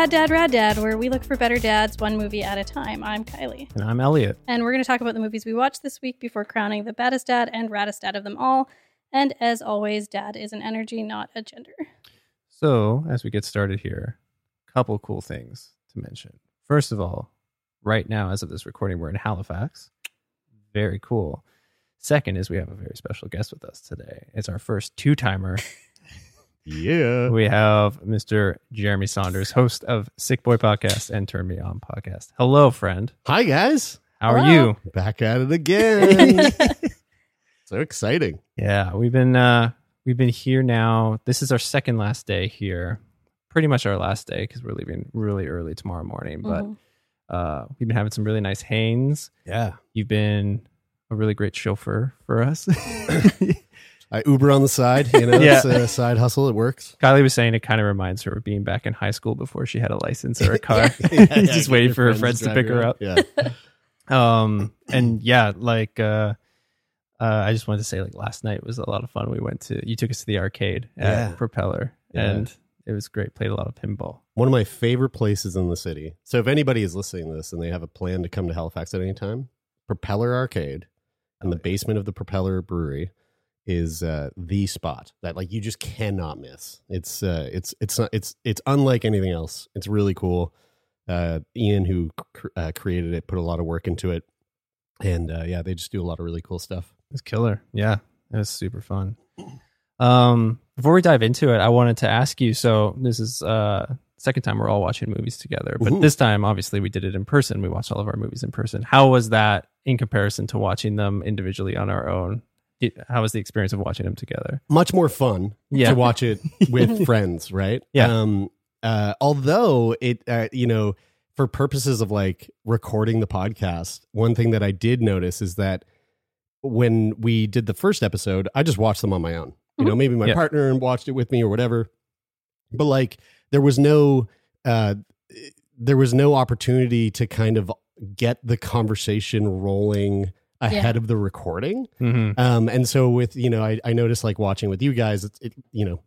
Bad Dad Rad Dad, where we look for better dads one movie at a time. I'm Kylie. And I'm Elliott. And we're going to talk about the movies we watched this week before crowning the baddest dad and raddest dad of them all. And as always, dad is an energy, not a gender. So, as we get started here, a couple cool things to mention. First of all, right now, as of this recording, we're in Halifax. Very cool. Second is we have a very special guest with us today. It's our first two timer. Yeah. we have Mr. Jeremie Saunders, host of Sickboy Podcast and Turn Me On Podcast. Hello, friend. Hi, guys. How are Hello. you? Back at it again. so exciting. Yeah, we've been uh we've been here now. This is our second last day here. Pretty much our last day because we're leaving really early tomorrow morning. But Mhm. uh we've been having some really nice hanes. Yeah. You've been a really great chauffeur for us. I Uber on the side, you know, Yeah. it's a side hustle. It works. Kylie was saying it kind of reminds her of being back in high school before she had a license or a car. Yeah, Just get waiting for her friends to pick her up. Yeah. Um and yeah, like uh uh, I just wanted to say, like last night was a lot of fun. We went to you took us to the arcade at Yeah. Propeller, Yeah. and it was great. Played a lot of pinball. One of my favorite places in the city. So if anybody is listening to this and they have a plan to come to Halifax at any time, Propeller Arcade in the basement of the Propeller Brewery is uh, the spot that like you just cannot miss. It's uh, it's it's not it's it's unlike anything else. It's really cool. Uh, Ian, who cr- uh, created it, put a lot of work into it, and uh, yeah, they just do a lot of really cool stuff. It's killer. Yeah, it was super fun. Um, before we dive into it, I wanted to ask you. So this is uh second time we're all watching movies together, but Ooh. this time obviously we did it in person. We watched all of our movies in person. How was that in comparison to watching them individually on our own? It- How was the experience of watching them together? much more fun Yeah. to watch it with friends, right? Yeah. Um, uh, although it, uh, you know, for purposes of like recording the podcast, one thing that I did notice is that when we did the first episode, I just watched them on my own. You know, maybe my Yeah. partner watched it with me or whatever. But like, there was no, uh, there was no opportunity to kind of get the conversation rolling ahead of the recording. Mm-hmm. Um, and so with you know, I, I noticed like watching with you guys, it's it, you know,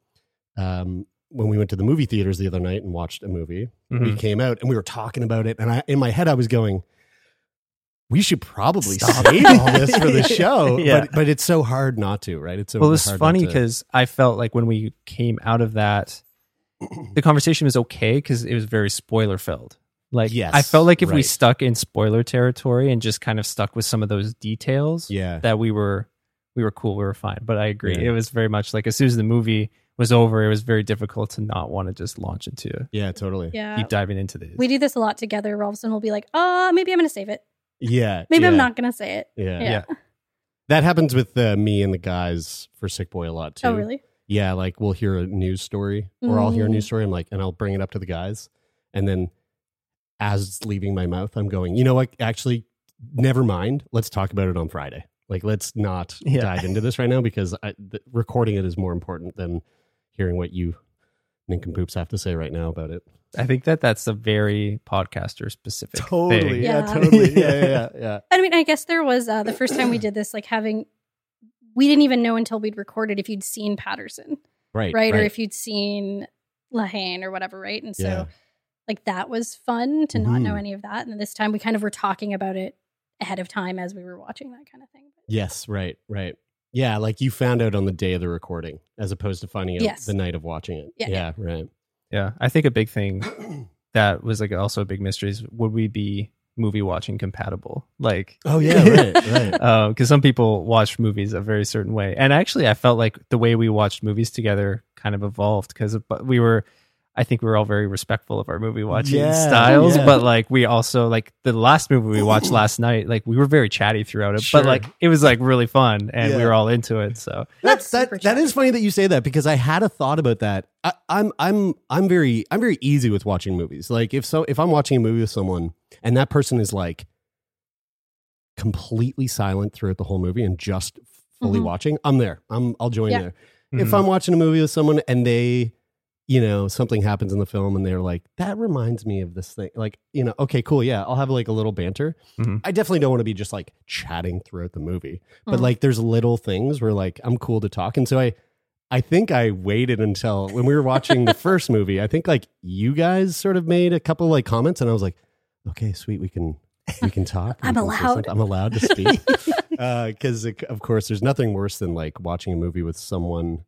um, when we went to the movie theaters the other night and watched a movie, Mm-hmm. we came out and we were talking about it, and I in my head I was going, we should probably Stop. save all this for the show, Yeah. but but it's so hard not to, right? It's so well, it's hard not funny to- because I felt like when we came out of that, the conversation was okay because it was very spoiler filled. Like, Yes, I felt like if we stuck in spoiler territory and just kind of stuck with some of those details, yeah, that we were we were cool, we were fine. But I agree, Yeah. it was very much like as soon as the movie was over, it was very difficult to not want to just launch into yeah, totally, Yeah. deep diving into this. We do this a lot together. Rolfson will be like, "Oh, maybe I'm going to save it. yeah, Maybe I'm not going to say it. Yeah. Yeah. Yeah. that happens with uh, me and the guys for Sickboy a lot too. Oh, really? yeah, like we'll hear a news story or I'll hear a Mm. news story. I'm like, and I'll bring it up to the guys, and then as leaving my mouth, I'm going, you know what? Actually, never mind. Let's talk about it on Friday. Like, let's not Yeah. dive into this right now because I, the, recording it is more important than hearing what you nincompoops have to say right now about it. I think that that's a very podcaster specific. Totally. thing. Yeah, Yeah. totally. Yeah, yeah, yeah. yeah. I mean, I guess there was uh, the first time we did this, like having, we didn't even know until we'd recorded if you'd seen Paterson, Right. right? Or if you'd seen La Haine or whatever, right? And so, Yeah. Like, that was fun to not know Mhm. any of that. And this time we kind of were talking about it ahead of time as we were watching that kind of thing. Yes, right, right. Yeah, like you found out on the day of the recording as opposed to finding out Yes. the night of watching it. Yeah, yeah, right. Yeah, I think a big thing that was like also a big mystery is would we be movie watching compatible? Like, Oh yeah, right, right. because some people watch movies a very certain way, and actually, I felt like the way we watched movies together kind of evolved because we were. I think we were all very respectful of our movie watching Yeah, styles, yeah. but like we also like the last movie we watched last night, like we were very chatty throughout it, Sure. but like it was like really fun and we were all into it. So That's Not that. That is funny that you say that because I had a thought about that. I, I'm I'm I'm very I'm very easy with watching movies. Like if so, if I'm watching a movie with someone and that person is like completely silent throughout the whole movie and just fully Mhm. watching, I'm there. I'm I'll join Yeah. there. If mhm. I'm watching a movie with someone and they, you know, something happens in the film and they're like, that reminds me of this thing. Like, you know, okay, cool. Yeah. I'll have like a little banter. Mhm. I definitely don't want to be just like chatting throughout the movie, but Mhm. like there's little things where like I'm cool to talk. And so I, I think I waited until when we were watching the first movie, I think like you guys sort of made a couple like comments and I was like, okay, sweet. We can, we can talk. I'm allowed. I'm allowed to speak because of course there's nothing worse than like watching a movie with someone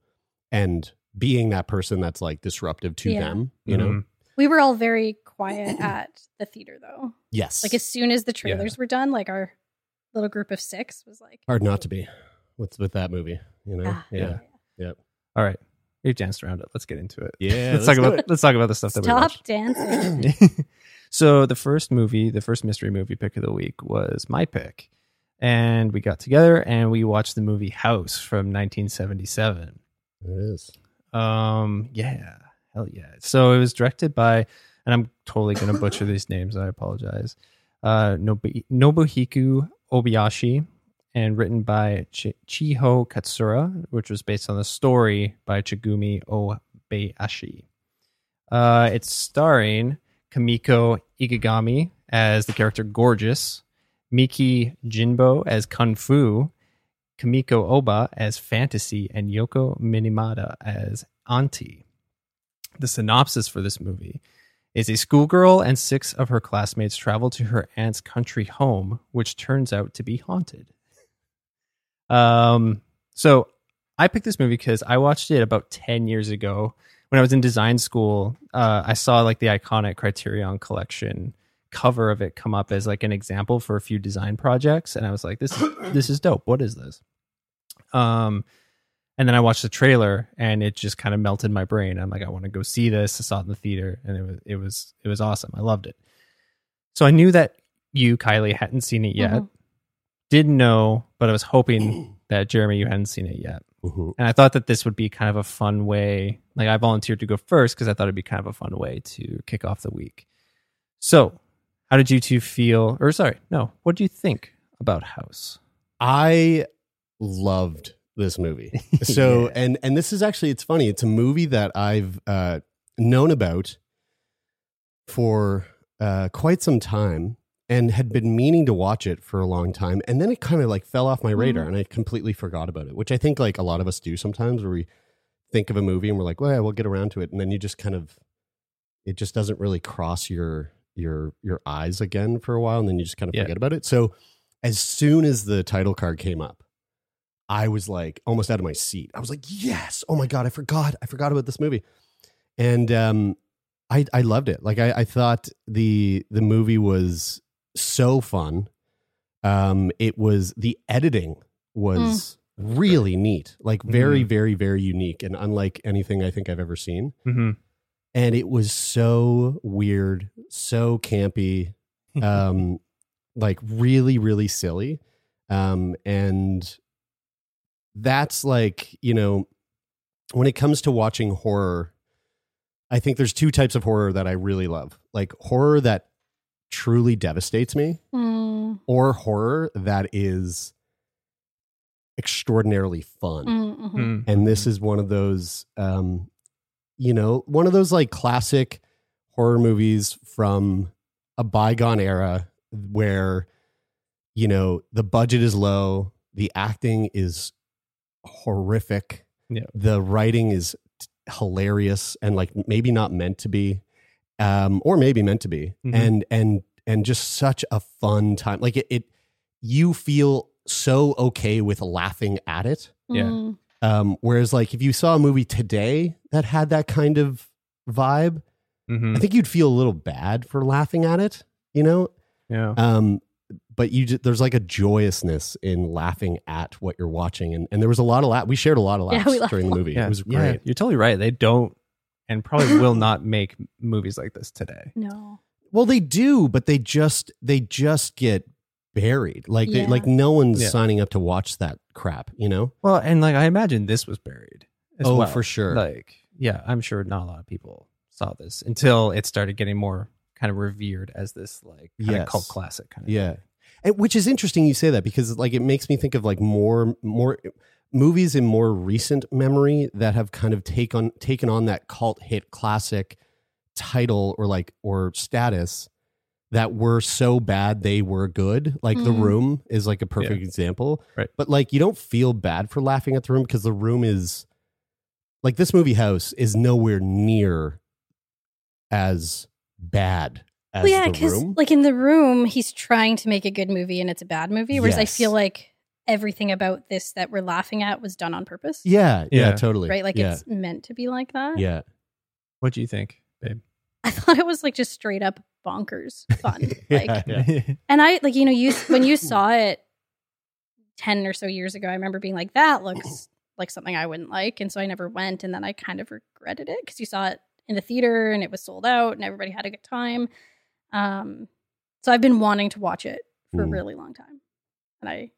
and being that person that's like disruptive to Yeah. them you know Mhm. We were all very quiet at the theater, though. yes Like, as soon as the trailers were done, like, our little group of six was like, hard not to be with with that movie you know ah, yeah all right, we've danced around it. Let's get into it. yeah let's, talk about let's talk about the stuff that we Stop watched. dancing. so the first movie, the first mystery movie pick of the week was my pick, and we got together and we watched the movie House from 1977. it is Um, yeah, hell yeah. So it was directed by, and I'm totally gonna butcher these names. I apologize. Uh, Nobu- Nobuhiko Obayashi, and written by Ch- Chiho Katsura, which was based on the story by Chigumi Obayashi. Uh, it's starring Kamiko Igigami as the character Gorgeous, Miki Jinbo as Kung Fu, Kamiko Oba as Fantasy, and Yoko Minamata as Auntie. The synopsis for this movie is a schoolgirl and six of her classmates travel to her aunt's country home, which turns out to be haunted. Um, so I picked this movie because I watched it about 10 years ago when I was in design school. Uh, I saw like the iconic Criterion collection cover of it come up as like an example for a few design projects. And I was like, this is, this is dope. What is this? Um, and then I watched the trailer and it just kind of melted my brain. I'm like, I want to go see this. I saw it in the theater and it was, it was, it was awesome. I loved it. So I knew that you, Kylie, hadn't seen it yet. Mhm. Didn't know, but I was hoping that Jeremie, you hadn't seen it yet. Mhm. And I thought that this would be kind of a fun way. Like I volunteered to go first because I thought it'd be kind of a fun way to kick off the week. So, how did you two feel? Or sorry, no, what do you think about House? I loved this movie. So Yeah. and and this is actually it's funny. It's a movie that I've uh, known about for uh, quite some time and had been meaning to watch it for a long time. And then it kind of like fell off my radar Mhm. and I completely forgot about it, which I think like a lot of us do sometimes where we think of a movie and we're like, well, yeah, we'll get around to it. And then you just kind of, it just doesn't really cross your, your, your eyes again for a while. And then you just kind of Yeah. forget about it. So as soon as the title card came up, I was like almost out of my seat. I was like, yes. Oh my God. I forgot. I forgot about this movie. And, um, I, I loved it. Like I, I thought the the movie was so fun. Um, it was the editing was really neat, like very, very, very unique and unlike anything I think I've ever seen. Mm-hmm. And it was so weird, so campy, um, like really, really silly. Um, and that's like, you know, when it comes to watching horror, I think there's two types of horror that I really love. Like horror that truly devastates me Mm, or horror that is extraordinarily fun. mm, mhm. Mm. And this is one of those, um, you know, one of those like classic horror movies from a bygone era where, you know, the budget is low, the acting is horrific, Yeah. the writing is t- hilarious and like maybe not meant to be, um, or maybe meant to be, Mhm. and and and just such a fun time. Like it, it you feel so okay with laughing at it. Yeah. Mm. Um, whereas, like, if you saw a movie today that had that kind of vibe, Mhm. I think you'd feel a little bad for laughing at it, you know? Yeah. Um, but you just, there's like a joyousness in laughing at what you're watching. And, and there was a lot of laugh. We shared a lot of Yeah, laughs we laughed during the movie. yeah. It was Yeah, great. You're totally right. They don't and probably will not make movies like this today. No. Well, they do, but they just, they just get buried. Like, they, Yeah. like no one's Yeah. signing up to watch that crap, you know? Well, and like I imagine this was buried. As Oh, well. for sure. Like, yeah, I'm sure not a lot of people saw this until it started getting more kind of revered as this like kind Yes. of cult classic kind of Yeah. thing. And, which is interesting you say that because like it makes me think of like more more movies in more recent memory that have kind of take on taken on that cult hit classic title or like or status that were so bad they were good. Like The Mm. Room is like a perfect example. Right. But like you don't feel bad for laughing at The Room because The Room is like this movie house is nowhere near as bad as Well, yeah, The because Room. like in the room, he's trying to make a good movie and it's a bad movie. Whereas I feel like everything about this that we're laughing at was done on purpose. yeah, yeah, Yeah. totally. Right? Like yeah. it's meant to be like that. Yeah. What do you think, babe? I thought it was like just straight up bonkers fun. Like Yeah. and I like, you know, you when you saw it ten or so years ago, I remember being like, that looks like something I wouldn't like. And so I never went and then I kind of regretted it because you saw it in the theater and it was sold out and everybody had a good time. Um so I've been wanting to watch it for a really long time. And I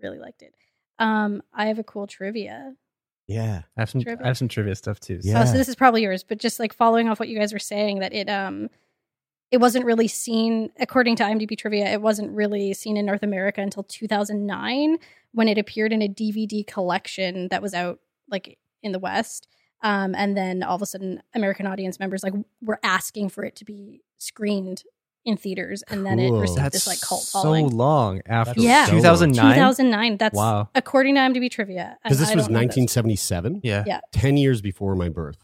really liked it. Um, I have a cool trivia. Yeah. I have some Trivia. I have some trivia stuff too. so- Yeah. Oh, so this is probably yours, but just like following off what you guys were saying, that it um it wasn't really seen according to IMDb trivia, it wasn't really seen in North America until 2009 when it appeared in a DVD collection that was out like in the West. Um, and then all of a sudden, American audience members like were asking for it to be screened in theaters, and then it Cool. received That's this like cult so following. So long after Yeah. so 2009. 2009. That's Wow. according to IMDb trivia. Because this I was don't know this. 1977, Yeah. Yeah. 10 years before my birth.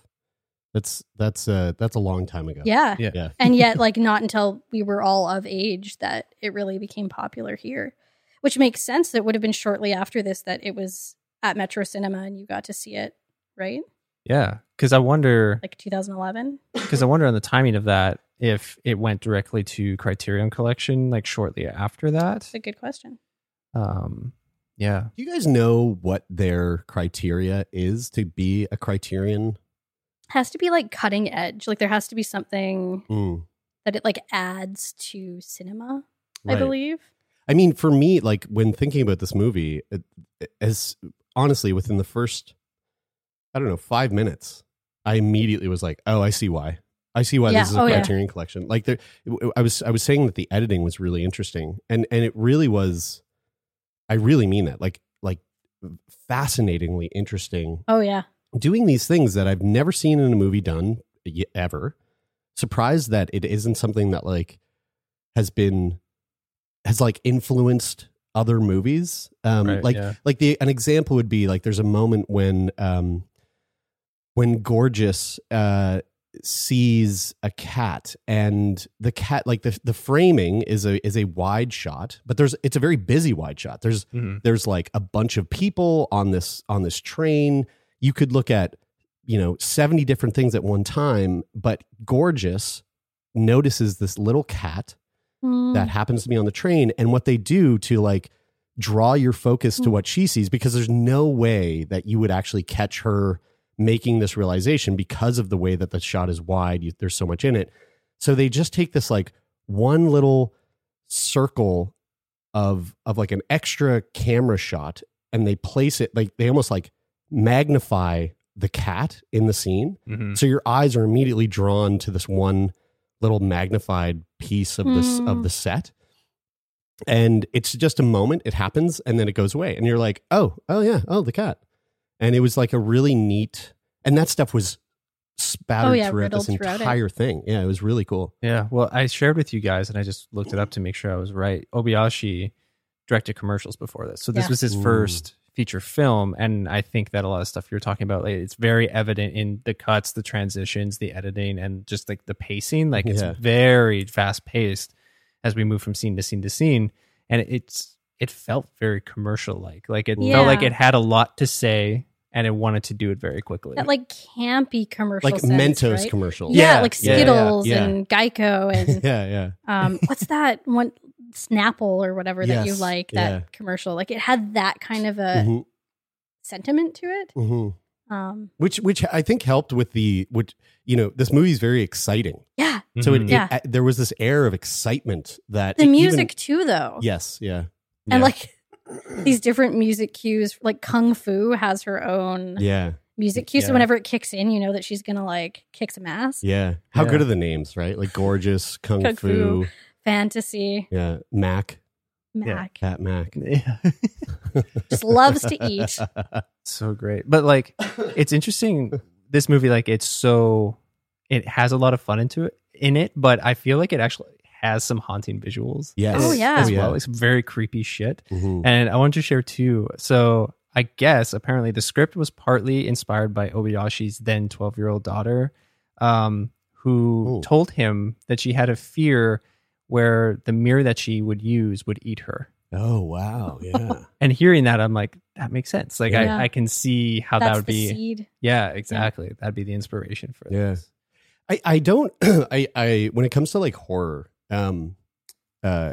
That's that's uh that's a long time ago. Yeah. Yeah. Yeah. and yet like not until we were all of age that it really became popular here which makes sense that it would have been shortly after this that it was at metro cinema and you got to see it right Yeah. Because I wonder like 2011 because I wonder on the timing of that if it went directly to Criterion Collection like shortly after that. it's a good question Um, yeah. Do you guys know what their criteria is to be a criterion? has to be like cutting edge like there has to be something Mm, that it like adds to cinema i believe I mean, for me, like when thinking about this movie, it, as honestly, within the first, I don't know, five minutes, I immediately was like, "Oh, I see why. I see why Yeah. this is a Oh, yeah. Criterion collection." Like, there, I was, I was saying that the editing was really interesting, and and it really was. I really mean that, like, like fascinatingly interesting oh yeah doing these things that I've never seen in a movie done ever. Surprised that it isn't something that like has been has like influenced other movies. Um, Right, like yeah. like the an example would be like there's a moment when um when Gorgeous uh sees a cat and the cat like the the framing is a is a wide shot but there's it's a very busy wide shot there's Mhm. there's like a bunch of people on this on this train you could look at you know 70 different things at one time but gorgeous notices this little cat Mm. that happens to be on the train and what they do to like draw your focus to Mm. what she sees because there's no way that you would actually catch her making this realization because of the way that the shot is wide you, there's so much in it so they just take this like one little circle of of like an extra camera shot and they place it like they almost like magnify the cat in the scene Mhm. so your eyes are immediately drawn to this one little magnified piece of this Mm. of the set. And it's just a moment, it happens, and then it goes away. And you're like, oh, oh yeah, oh the cat. And it was like a really neat and that stuff was spattered Oh, yeah, throughout this riddled throughout it. entire thing. Yeah, it was really cool. Yeah, well, I shared with you guys, and I just looked it up to make sure I was right. Obayashi directed commercials before this, so this Yeah. was his Ooh. first feature film, and I think that a lot of stuff you're talking about, like, it's very evident in the cuts, the transitions, the editing, and just like the pacing. Like it's Yeah. very fast paced as we move from scene to scene to scene, and it's it felt very commercial like. Like it felt like it had a lot to say, and it wanted to do it very quickly. That like campy commercial, Like sense, Mentos right? commercials. Yeah, Yeah, like yeah, yeah, Skittles yeah. and Geico and yeah, yeah. um, what's that one? Snapple or whatever that you like. That yeah. commercial, like it had that kind of a Mhm, sentiment to it. mhm. Um, Which which I think helped with the which you know, this movie's very exciting. yeah, So it, Mhm. it- Yeah. uh, there was this air of excitement that the music even- too, though. yes, yeah, and Yeah. like these different music cues. Like Kung Fu has her own yeah, music cue, so whenever it kicks in, you know that she's gonna like kick some ass. yeah. How Yeah. good are the names, right? Like gorgeous, kung, Kung fu, Fu. Fantasy, yeah, Mac, Mac, Fat Mac. yeah. just loves to eat. so great but like it's interesting this movie like it's so it has a lot of fun into it in it but i feel like it actually has some haunting visuals Yes. Oh, yeah. as Oh, well yeah. it's very creepy shit Mhm. and i wanted to share two so i guess apparently the script was partly inspired by obayashi's then 12 year old daughter um, who Ooh. told him that she had a fear where the mirror that she would use would eat her Oh wow, yeah. and hearing that i'm like that makes sense like Yeah. I, I can see how That's that would the be seed. yeah, exactly. That'd be the inspiration for Yeah. this. I, I don't I, I when it comes to like horror, um uh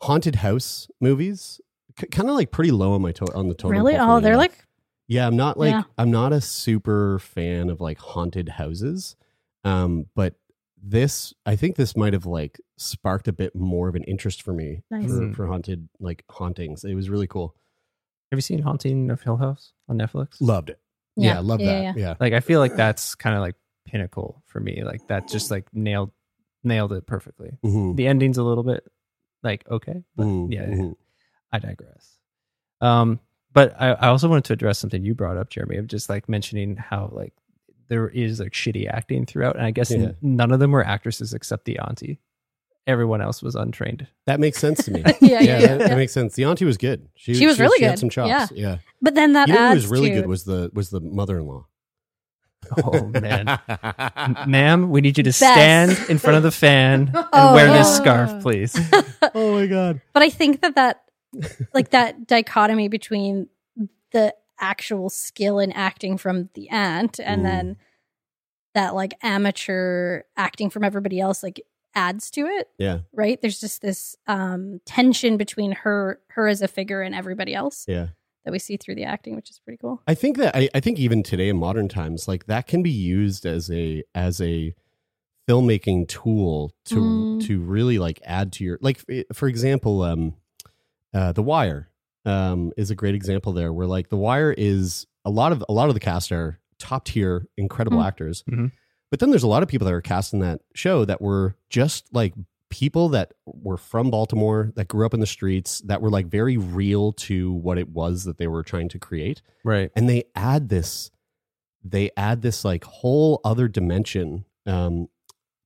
haunted house movies c- kind of like pretty low on my to- on the total. Really? pole Oh, they're like Yeah, I'm not like Yeah. I'm not a super fan of like haunted houses. Um but this I think this might have like sparked a bit more of an interest for me Nice. for, Mm. for haunted like hauntings. It was really cool. Have you seen Haunting of Hill House on Netflix? Loved it. Yeah, Yeah, love yeah, that. yeah. Yeah. Like I feel like that's kind of like pinnacle for me. Like that just like nailed nailed it perfectly. Mhm. The ending's a little bit like okay, but Mhm, yeah, mhm. I digress. Um, but I, I also wanted to address something you brought up, Jeremie, of just like mentioning how like there is like shitty acting throughout, and I guess n- Yeah. none of them were actresses except the auntie. Everyone else was untrained. That makes sense to me. Yeah, yeah, that, yeah. that makes sense. The auntie was good. She, She was really She had good. some chops. Yeah. yeah. But then that you know who was really to good was the was the mother-in-law. Oh man. Ma'am, we need you to Best. stand in front of the fan and Oh, wear this yeah. scarf, please. oh my god. But I think that that like that dichotomy between the actual skill in acting from the aunt and Mm. then that like amateur acting from everybody else like adds to it, Yeah. right? There's just this um tension between her her as a figure and everybody else Yeah. That we see through the acting, which is pretty cool. I think that I, I think even today in modern times, like that can be used as a as a filmmaking tool to Mm. to really like add to your like for example, um uh The Wire um is a great example there where like The Wire is a lot of a lot of the cast are top tier, incredible Mm. actors. Mhm. But then there's a lot of people that are cast in that show that were just like people that were from Baltimore, that grew up in the streets, that were like very real to what it was that they were trying to create. Right. And they add this, they add this like whole other dimension um,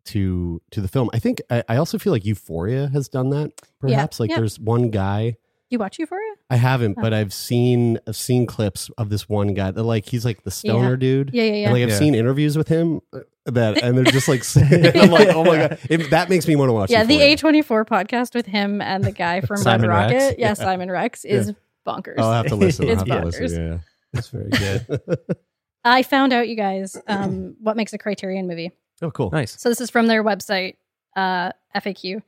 to to the film. I think I, I also feel like Euphoria has done that. Perhaps like yeah. there's one guy you watch Euphoria? I haven't, but I've seen I've seen clips of this one guy that like he's like the stoner Yeah. dude. Yeah, yeah, yeah. And like I've Yeah. seen interviews with him uh, that, and they're just like, and I'm like, oh my god, it, that makes me want to watch. yeah, the Euphoria. A24 podcast with him and the guy from Simon Red Rex? Rocket. Yeah, Yeah. Simon Rex is bonkers. I'll have to listen. I'll It's have to bonkers. listen. Yeah, That's very good. I found out, you guys, um, what makes a Criterion movie. Oh, cool. nice. So this is from their website, uh, FAQ.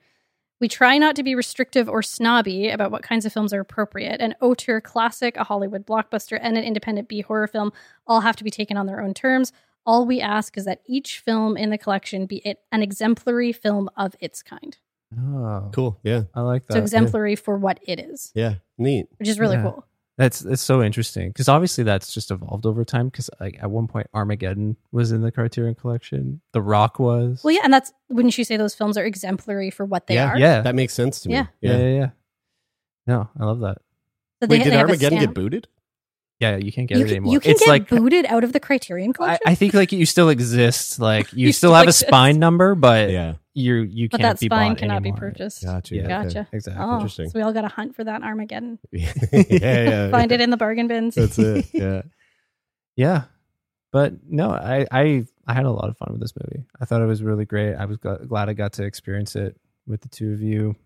We try not to be restrictive or snobby about what kinds of films are appropriate. An auteur classic, a Hollywood blockbuster, and an independent B horror film all have to be taken on their own terms. All we ask is that each film in the collection be it an exemplary film of its kind. Oh, Cool. Yeah. I like that. so exemplary for what it is, Yeah. Neat. which is really Yeah. cool. That's it's so interesting because obviously that's just evolved over time. Because like at one point Armageddon was in the Criterion Collection, The Rock was. Well, yeah, and that's wouldn't you say those films are exemplary for what they yeah, are? yeah, That makes sense to me. Yeah. yeah, yeah, yeah. No, I love that. That Wait, did they have a Armageddon get booted? Yeah, you can't get You it can, anymore. you can it's get like booted out of the Criterion I, Collection, I think like you still exist. Like you, You still, still have exist. a spine number, but Yeah. you you but can't that be spine bought cannot anymore. be purchased. Gotcha. Yeah. okay. Gotcha. Exactly. Oh, Interesting. So we all got to hunt for that Armageddon. yeah, yeah. Find it in the bargain bins. That's it. Yeah. Yeah, but no, I I I had a lot of fun with this movie. I thought it was really great. I was gl- glad I got to experience it with the two of you.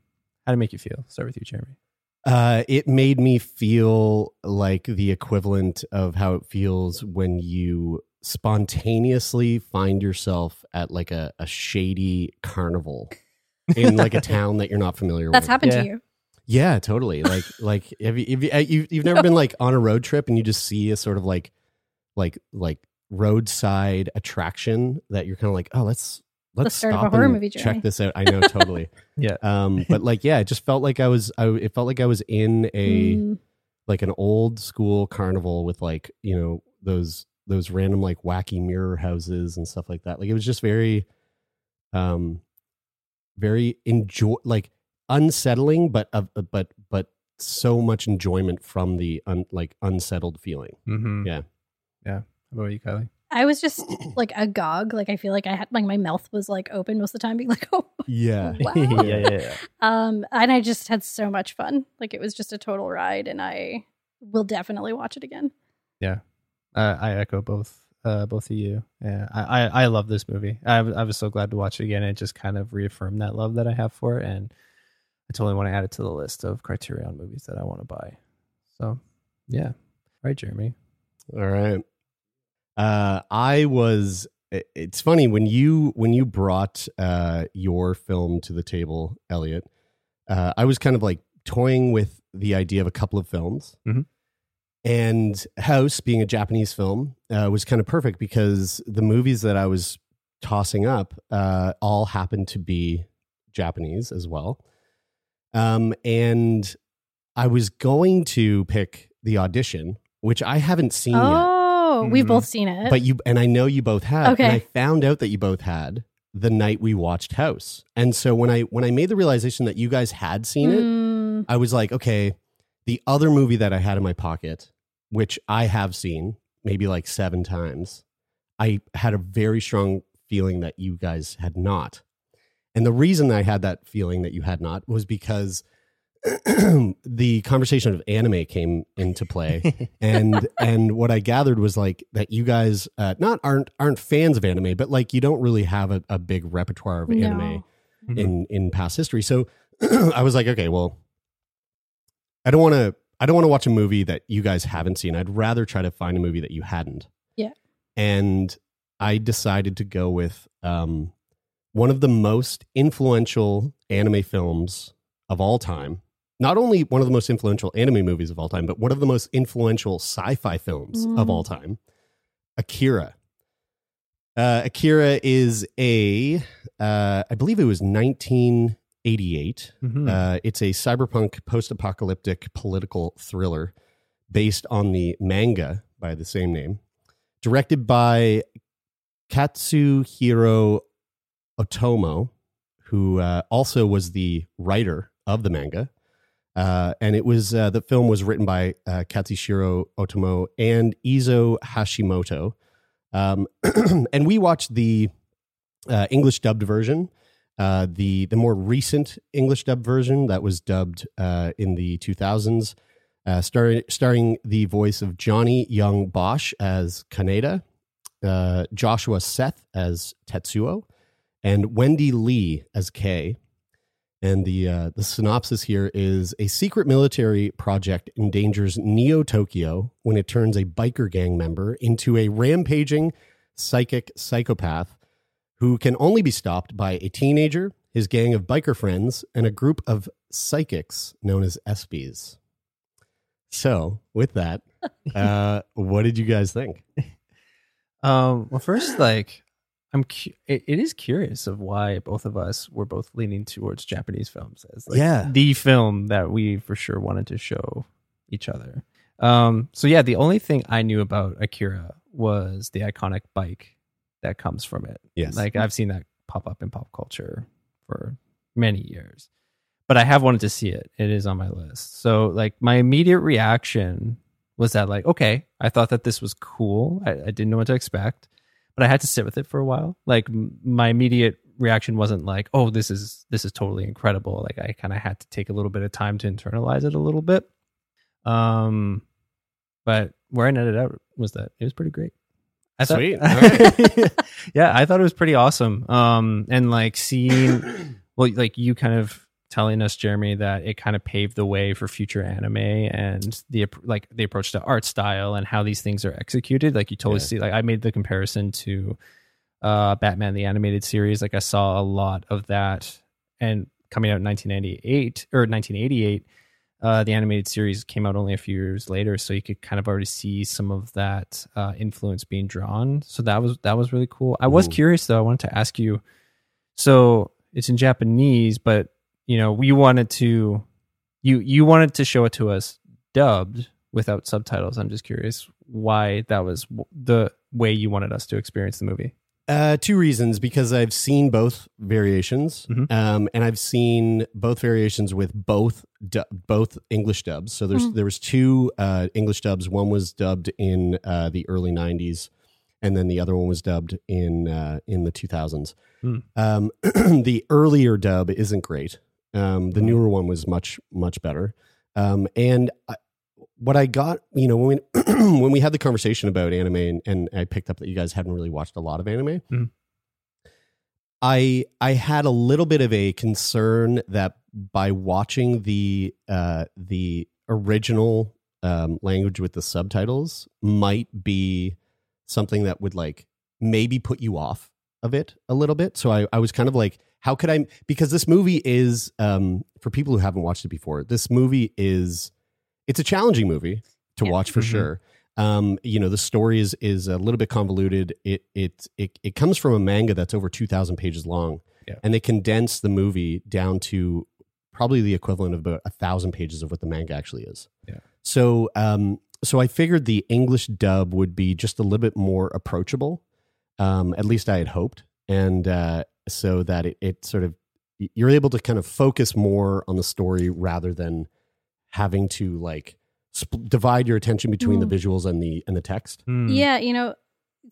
How did it make you feel? Start with you, Jeremie. Uh, it made me feel like the equivalent of how it feels when you spontaneously find yourself at like a, a shady carnival in like a town that you're not familiar That's with. That's happened Yeah. to you. Yeah, totally. Like, like have you, have you, uh, you you've never been like on a road trip and you just see a sort of like, like, like roadside attraction that you're kind of like, oh, let's let's start of a stop horror and movie, Jeremie. check this out. I know, totally. Yeah. Um, but like, yeah, it just felt like I was, I it felt like I was in a Mm, like an old school carnival with like you know those those random like wacky mirror houses and stuff like that. Like it was just very, um, very enjoy like unsettling, but of but but so much enjoyment from the un, like unsettled feeling. Mm-hmm. Yeah. Yeah. How about you, Kylie? I was just like agog. Like I feel like I had like my mouth was like open most of the time, being like, oh, Yeah. Wow. yeah, yeah, yeah. um, and I just had so much fun. Like it was just a total ride, and I will definitely watch it again. Uh, I echo both uh, both of you. Yeah, I, I, I love this movie. I, I was so glad to watch it again. It just kind of reaffirmed that love that I have for it, and I totally want to add it to the list of Criterion movies that I want to buy. So, yeah, right, Jeremie. All right. Uh, I was. It's funny when you when you brought uh, your film to the table, Elliott. Uh, I was kind of like toying with the idea of a couple of films, Mhm. and House, being a Japanese film, uh, was kind of perfect because the movies that I was tossing up uh, all happened to be Japanese as well. Um, and I was going to pick the audition, which I haven't seen yet Oh, we've both seen it. but you and I know you both have. Okay. And I found out that you both had the night we watched House. And so when I when I made the realization that you guys had seen it, Mm, I was like, okay, the other movie that I had in my pocket, which I have seen maybe like seven times, I had a very strong feeling that you guys had not. And the reason I had that feeling that you had not was because the conversation of anime came into play and and what I gathered was like that you guys uh, not aren't aren't fans of anime, but like you don't really have a, a big repertoire of No. anime in in past history. So I was like, okay, well, I don't want to I don't want to watch a movie that you guys haven't seen. I'd rather try to find a movie that you hadn't. Yeah. And I decided to go with um, one of the most influential anime films of all time. Not only one of the most influential anime movies of all time, but one of the most influential sci-fi films of Mm. all time, Akira. Uh, Akira is a, uh, I believe it was 1988. Mhm. Uh, it's a cyberpunk post-apocalyptic political thriller based on the manga by the same name, directed by Katsuhiro Otomo, who uh, also was the writer of the manga. Uh, and it was uh, the film was written by uh, Katsuhiro Otomo and Izo Hashimoto. Um, and we watched the uh, English dubbed version, uh, the the more recent English dubbed version that was dubbed uh, in the 2000s, uh, starring the voice of Johnny Yong Bosch as Kaneda, Joshua Seth as Tetsuo, and Wendee Lee as Kay. And the uh, the synopsis here is a secret military project endangers Neo Tokyo when it turns a biker gang member into a rampaging psychic psychopath who can only be stopped by a teenager, his gang of biker friends, and a group of psychics known as ESPYs. So, with that, uh, what did you guys think? Um, well, first, like, I'm cu- it, it is curious of why both of us were both leaning towards Japanese films as like Yeah. the film that we for sure wanted to show each other. Um, so yeah, the only thing I knew about Akira was the iconic bike that comes from it. Yes. Like I've seen that pop up in pop culture for many years. But I have wanted to see it. It is on my list. So like my immediate reaction was that like, okay, I thought that this was cool. I, I didn't know what to expect, but I had to sit with it for a while. Like my immediate reaction wasn't like, oh, this is this is totally incredible. Like I kind of had to take a little bit of time to internalize it a little bit. Um, but where I netted out was that it was pretty great. I thought, Sweet. Right. yeah, I thought it was pretty awesome. Um, and like seeing, well, like you kind of telling us, Jeremie, that it kind of paved the way for future anime and the like the approach to art style and how these things are executed. Like you totally Yeah. see, like I made the comparison to uh, Batman the animated series. Like I saw a lot of that, and coming out in 1998 or 1988. Uh, the animated series came out only a few years later, so you could kind of already see some of that uh, influence being drawn. So that was that was really cool. I was Ooh. curious though. I wanted to ask you. So it's in Japanese, but you know we wanted to you you wanted to show it to us dubbed without subtitles. I'm just curious why that was the way you wanted us to experience the movie. Uh, two reasons because I've seen both variations, Mhm. um, and I've seen both variations with both du- both English dubs. So there's Mhm. there was two uh, English dubs. One was dubbed in uh, the early '90s, and then the other one was dubbed in uh, in the 2000s. Hmm. Um, the earlier dub isn't great. Um, the newer one was much much better. Um, and I, what I got, you know, when we, when we had the conversation about anime, and, and I picked up that you guys hadn't really watched a lot of anime. Mhm. I I had a little bit of a concern that by watching the uh, the original um, language with the subtitles might be something that would like maybe put you off of it a little bit. So I, I was kind of like, how could I? Because this movie is um, for people who haven't watched it before. This movie is it's a challenging movie to Yeah. watch for Mhm. sure. Um, you know, the story is is a little bit convoluted. It it it it comes from a manga that's over two thousand pages long, Yeah. and they condense the movie down to probably the equivalent of about a thousand pages of what the manga actually is. Yeah. So um, so I figured the English dub would be just a little bit more approachable. Um, at least I had hoped, and uh, so that it, it sort of you're able to kind of focus more on the story rather than having to like sp- divide your attention between the visuals and the and the text. Hmm. Yeah, you know,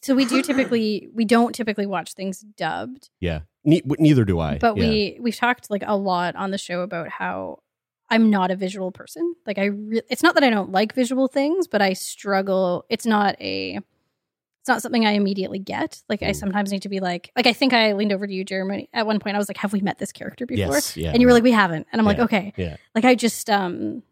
so we do typically we don't typically watch things dubbed, Yeah, ne- neither do I. but yeah. we we've talked like a lot on the show about how I'm not a visual person. Like I re- it's not that I don't like visual things, but I struggle. It's not a it's not something I immediately get. Like I Mm. sometimes need to be like like I think I leaned over to you Jeremie at one point I was like have we met this character before? yes, yeah, and you were yeah. like we haven't. And I'm like okay. Yeah. Like I just um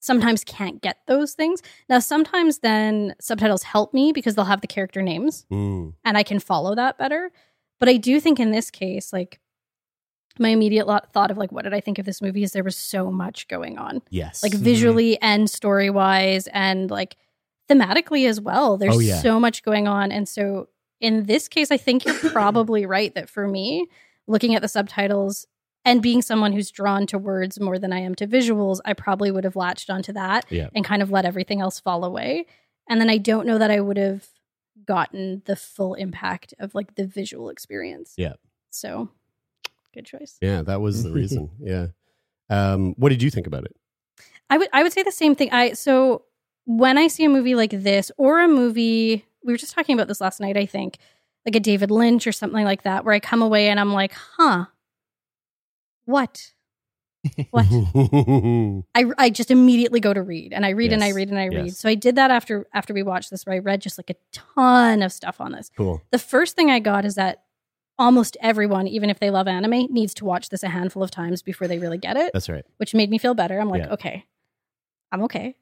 sometimes can't get those things. Now sometimes then subtitles help me because they'll have the character names Mm, and I can follow that better. But I do think in this case, like my immediate lot, thought of like what did I think of this movie is there was so much going on, yes, like Mhm. visually and story wise, and like thematically as well. There's Oh, yeah. so much going on, and so in this case, I think you're probably right that for me, looking at the subtitles and being someone who's drawn to words more than I am to visuals, I probably would have latched onto that Yeah. and kind of let everything else fall away. And then I don't know that I would have gotten the full impact of like the visual experience. Yeah. So good choice. yeah, that was the reason. yeah. Um, what did you think about it? I would I would say the same thing. I so when I see a movie like this or a movie we were just talking about this last night, I think, like a David Lynch or something like that, where I come away and I'm like, huh, what? What? I, I just immediately go to read and I read and I read and I read. yes. So I did that after after we watched this where I read just like a ton of stuff on this. cool. The first thing I got is that almost everyone, even if they love anime, needs to watch this a handful of times before they really get it, That's right. which made me feel better. I'm like, Yeah. okay, I'm okay.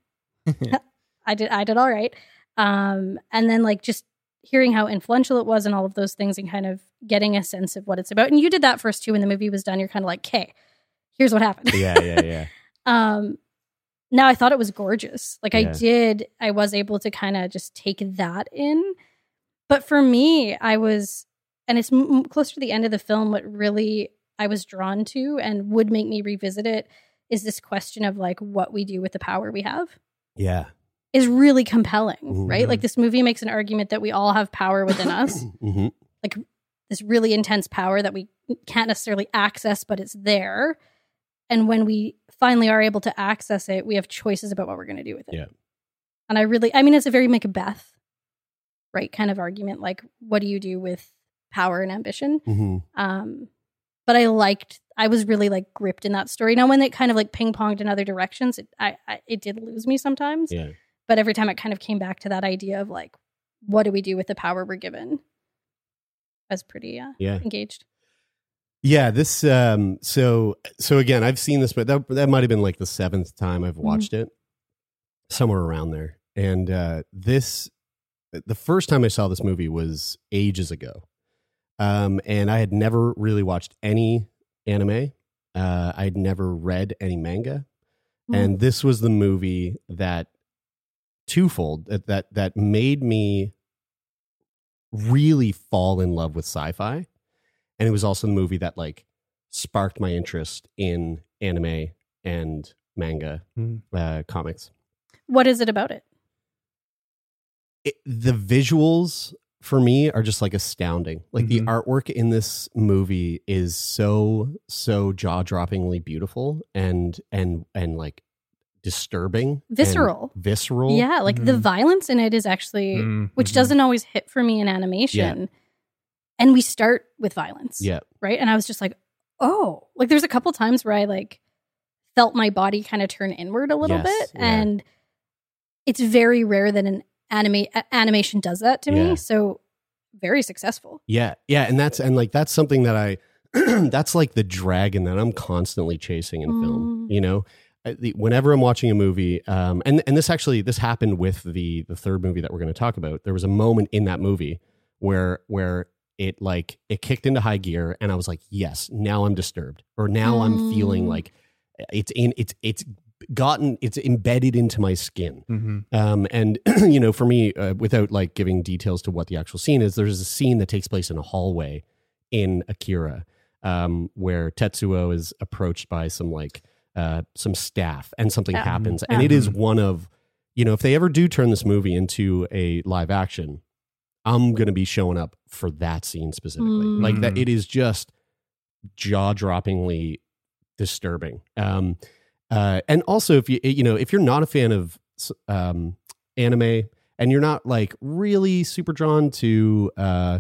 I did I did all right. Um, and then like just hearing how influential it was and all of those things and kind of getting a sense of what it's about. And you did that first too when the movie was done. You're kind of like, okay, here's what happened. Yeah, yeah, yeah. um now i thought it was gorgeous like i did i was able to kind of just take that in but for me i was and it's m- closer to the end of the film what really i was drawn to and would make me revisit it is this question of like what we do with the power we have Yeah. Is really compelling, Mhm. right? Like this movie makes an argument that we all have power within us, hmm this really intense power that we can't necessarily access, but it's there. And when we finally are able to access it, we have choices about what we're going to do with it. Yeah. And I really, I mean, it's a very Macbeth, right? Kind of argument. Like, what do you do with power and ambition? hmm Um, but I liked, I was really like gripped in that story. Now, when it kind of like ping ponged in other directions, it, I, I, it did lose me sometimes. Yeah. But every time it kind of came back to that idea of like, what do we do with the power we're given? I was pretty uh, Yeah. engaged. Yeah, this um so so again, I've seen this but that that might have been like the seventh time I've watched it. Somewhere around there. And uh this the first time I saw this movie was ages ago. Um and I had never really watched any anime. Uh I'd never read any manga. And this was the movie that twofold that that, that made me really fall in love with sci-fi and it was also the movie that like sparked my interest in anime and manga Mm. uh, comics. what is it about it? It, the visuals for me are just like astounding. Like the Mhm. artwork in this movie is so so jaw droppingly beautiful and and and like disturbing, Visceral. visceral. Yeah, like the Mhm. violence in it is actually, Mm, which mhm. doesn't always hit for me in animation. And we start with violence. yeah, right? And I was just like, oh, like there's a couple times where I like felt my body kind of turn inward a little Yes, bit, yeah. and it's very rare that an anime animation does that to Yeah. me. So very successful. Yeah, yeah, and that's and like that's something that I that's like the dragon that I'm constantly chasing in film. Mm. You know, the, whenever I'm watching a movie, um, and and this actually this happened with the the third movie that we're going to talk about. There was a moment in that movie where where it like it kicked into high gear, and I was like, yes, now I'm disturbed, or now I'm feeling Mm. like it's in it's it's gotten it's embedded into my skin. Mhm. Um, and you know, for me, uh, without like giving details to what the actual scene is, there's a scene that takes place in a hallway in Akira, um, where Tetsuo is approached by some like uh, some staff, and something Yeah. happens, Yeah. and it is one of, you know, if they ever do turn this movie into a live action, I'm gonna be showing up for that scene specifically. Mm. Like that, it is just jaw droppingly disturbing. Um, uh, and also, if you you know if you're not a fan of um, anime and you're not like really super drawn to uh,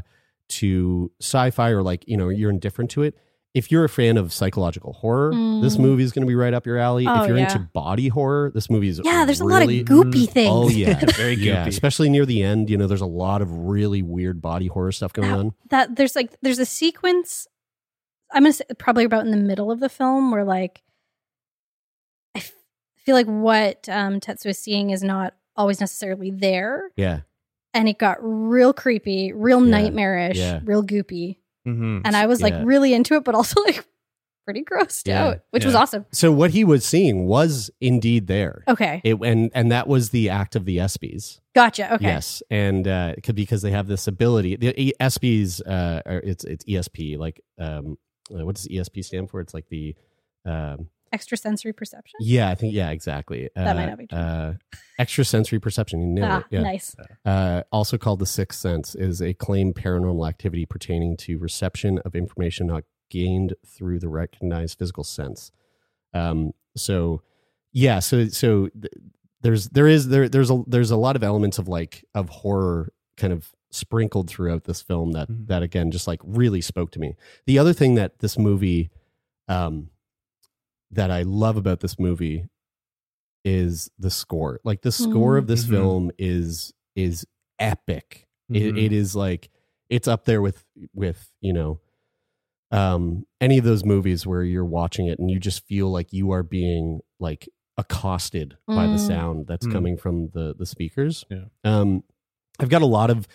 to sci-fi or like you know you're indifferent to it. If you're a fan of psychological horror, this Mm. movie is going to be right up your alley. Oh, if you're yeah. into body horror, this movie is Yeah, there's a lot of goopy Mm. things. Oh yeah, Very yeah, goopy. especially near the end. You know, there's a lot of really weird body horror stuff going That- on. that there's like there's a sequence i'm gonna say probably about in the middle of the film where like i f- feel like what um tetsuo is seeing is not always necessarily there Yeah, and it got real creepy real Yeah. nightmarish Yeah. real goopy Mhm. and i was like Yeah. really into it but also like pretty grossed Yeah. out which was awesome So what he was seeing was indeed there. okay It, and and that was the act of the Espers. gotcha okay Yes, and uh, because they have this ability. The E- Espers, uh, are, it's it's ESP. Like, um, uh, what does ESP stand for? It's like the, um, extrasensory perception yeah, I think yeah, exactly. That uh, might not be true. Uh, extrasensory perception. You nailed ah it. Yeah. nice Uh, also called the sixth sense, is a claimed paranormal activity pertaining to reception of information not gained through the recognized physical sense. Um, so, yeah, so so th- there's there is there there's a there's a lot of elements of like of horror kind of sprinkled throughout this film that Mhm. that again just like really spoke to me. The other thing that this movie, um, that I love about this movie is the score. Like the score Mm. of this Mhm. film is is epic. It, Mhm. it is like it's up there with with you know um any of those movies where you're watching it and you just feel like you are being like accosted by the Mm. sound that's Mm. coming from the the speakers Yeah. um i've got a lot of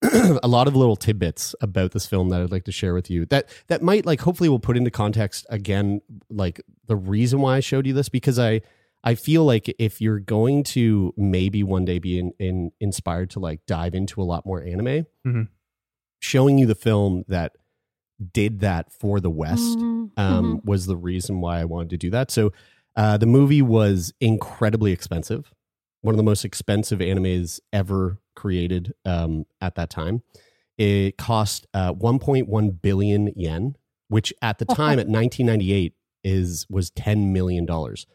a lot of little tidbits about this film that I'd like to share with you that that might like hopefully will put into context again like the reason why I showed you this because I I feel like if you're going to maybe one day be in, in inspired to like dive into a lot more anime, Mhm. showing you the film that did that for the West Mhm. um, was the reason why I wanted to do that. So uh, the movie was incredibly expensive. one of the most expensive animes ever created um, at that time. It cost uh, 1.1 billion yen, which at the time at 1998 is was 10 million dollars.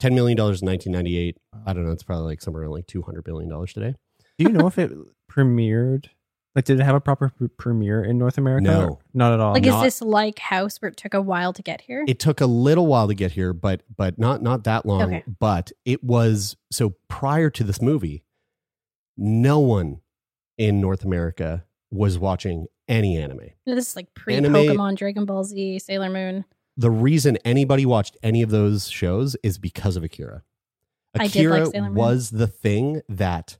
10 million dollars in 1998. I don't know. It's probably like somewhere around like 200 billion dollars today. Do you know if it premiered? Like, did it have a proper pre- premiere in North America? No. Not at all. like, not- is this like House where it took a while to get here? It took a little while to get here, but but not not that long. Okay. But it was so prior to this movie, no one in North America was watching any anime. this is like pre Pokemon, Dragon Ball Z, Sailor Moon. The reason anybody watched any of those shows is because of Akira. Like Akira Moon. was the thing that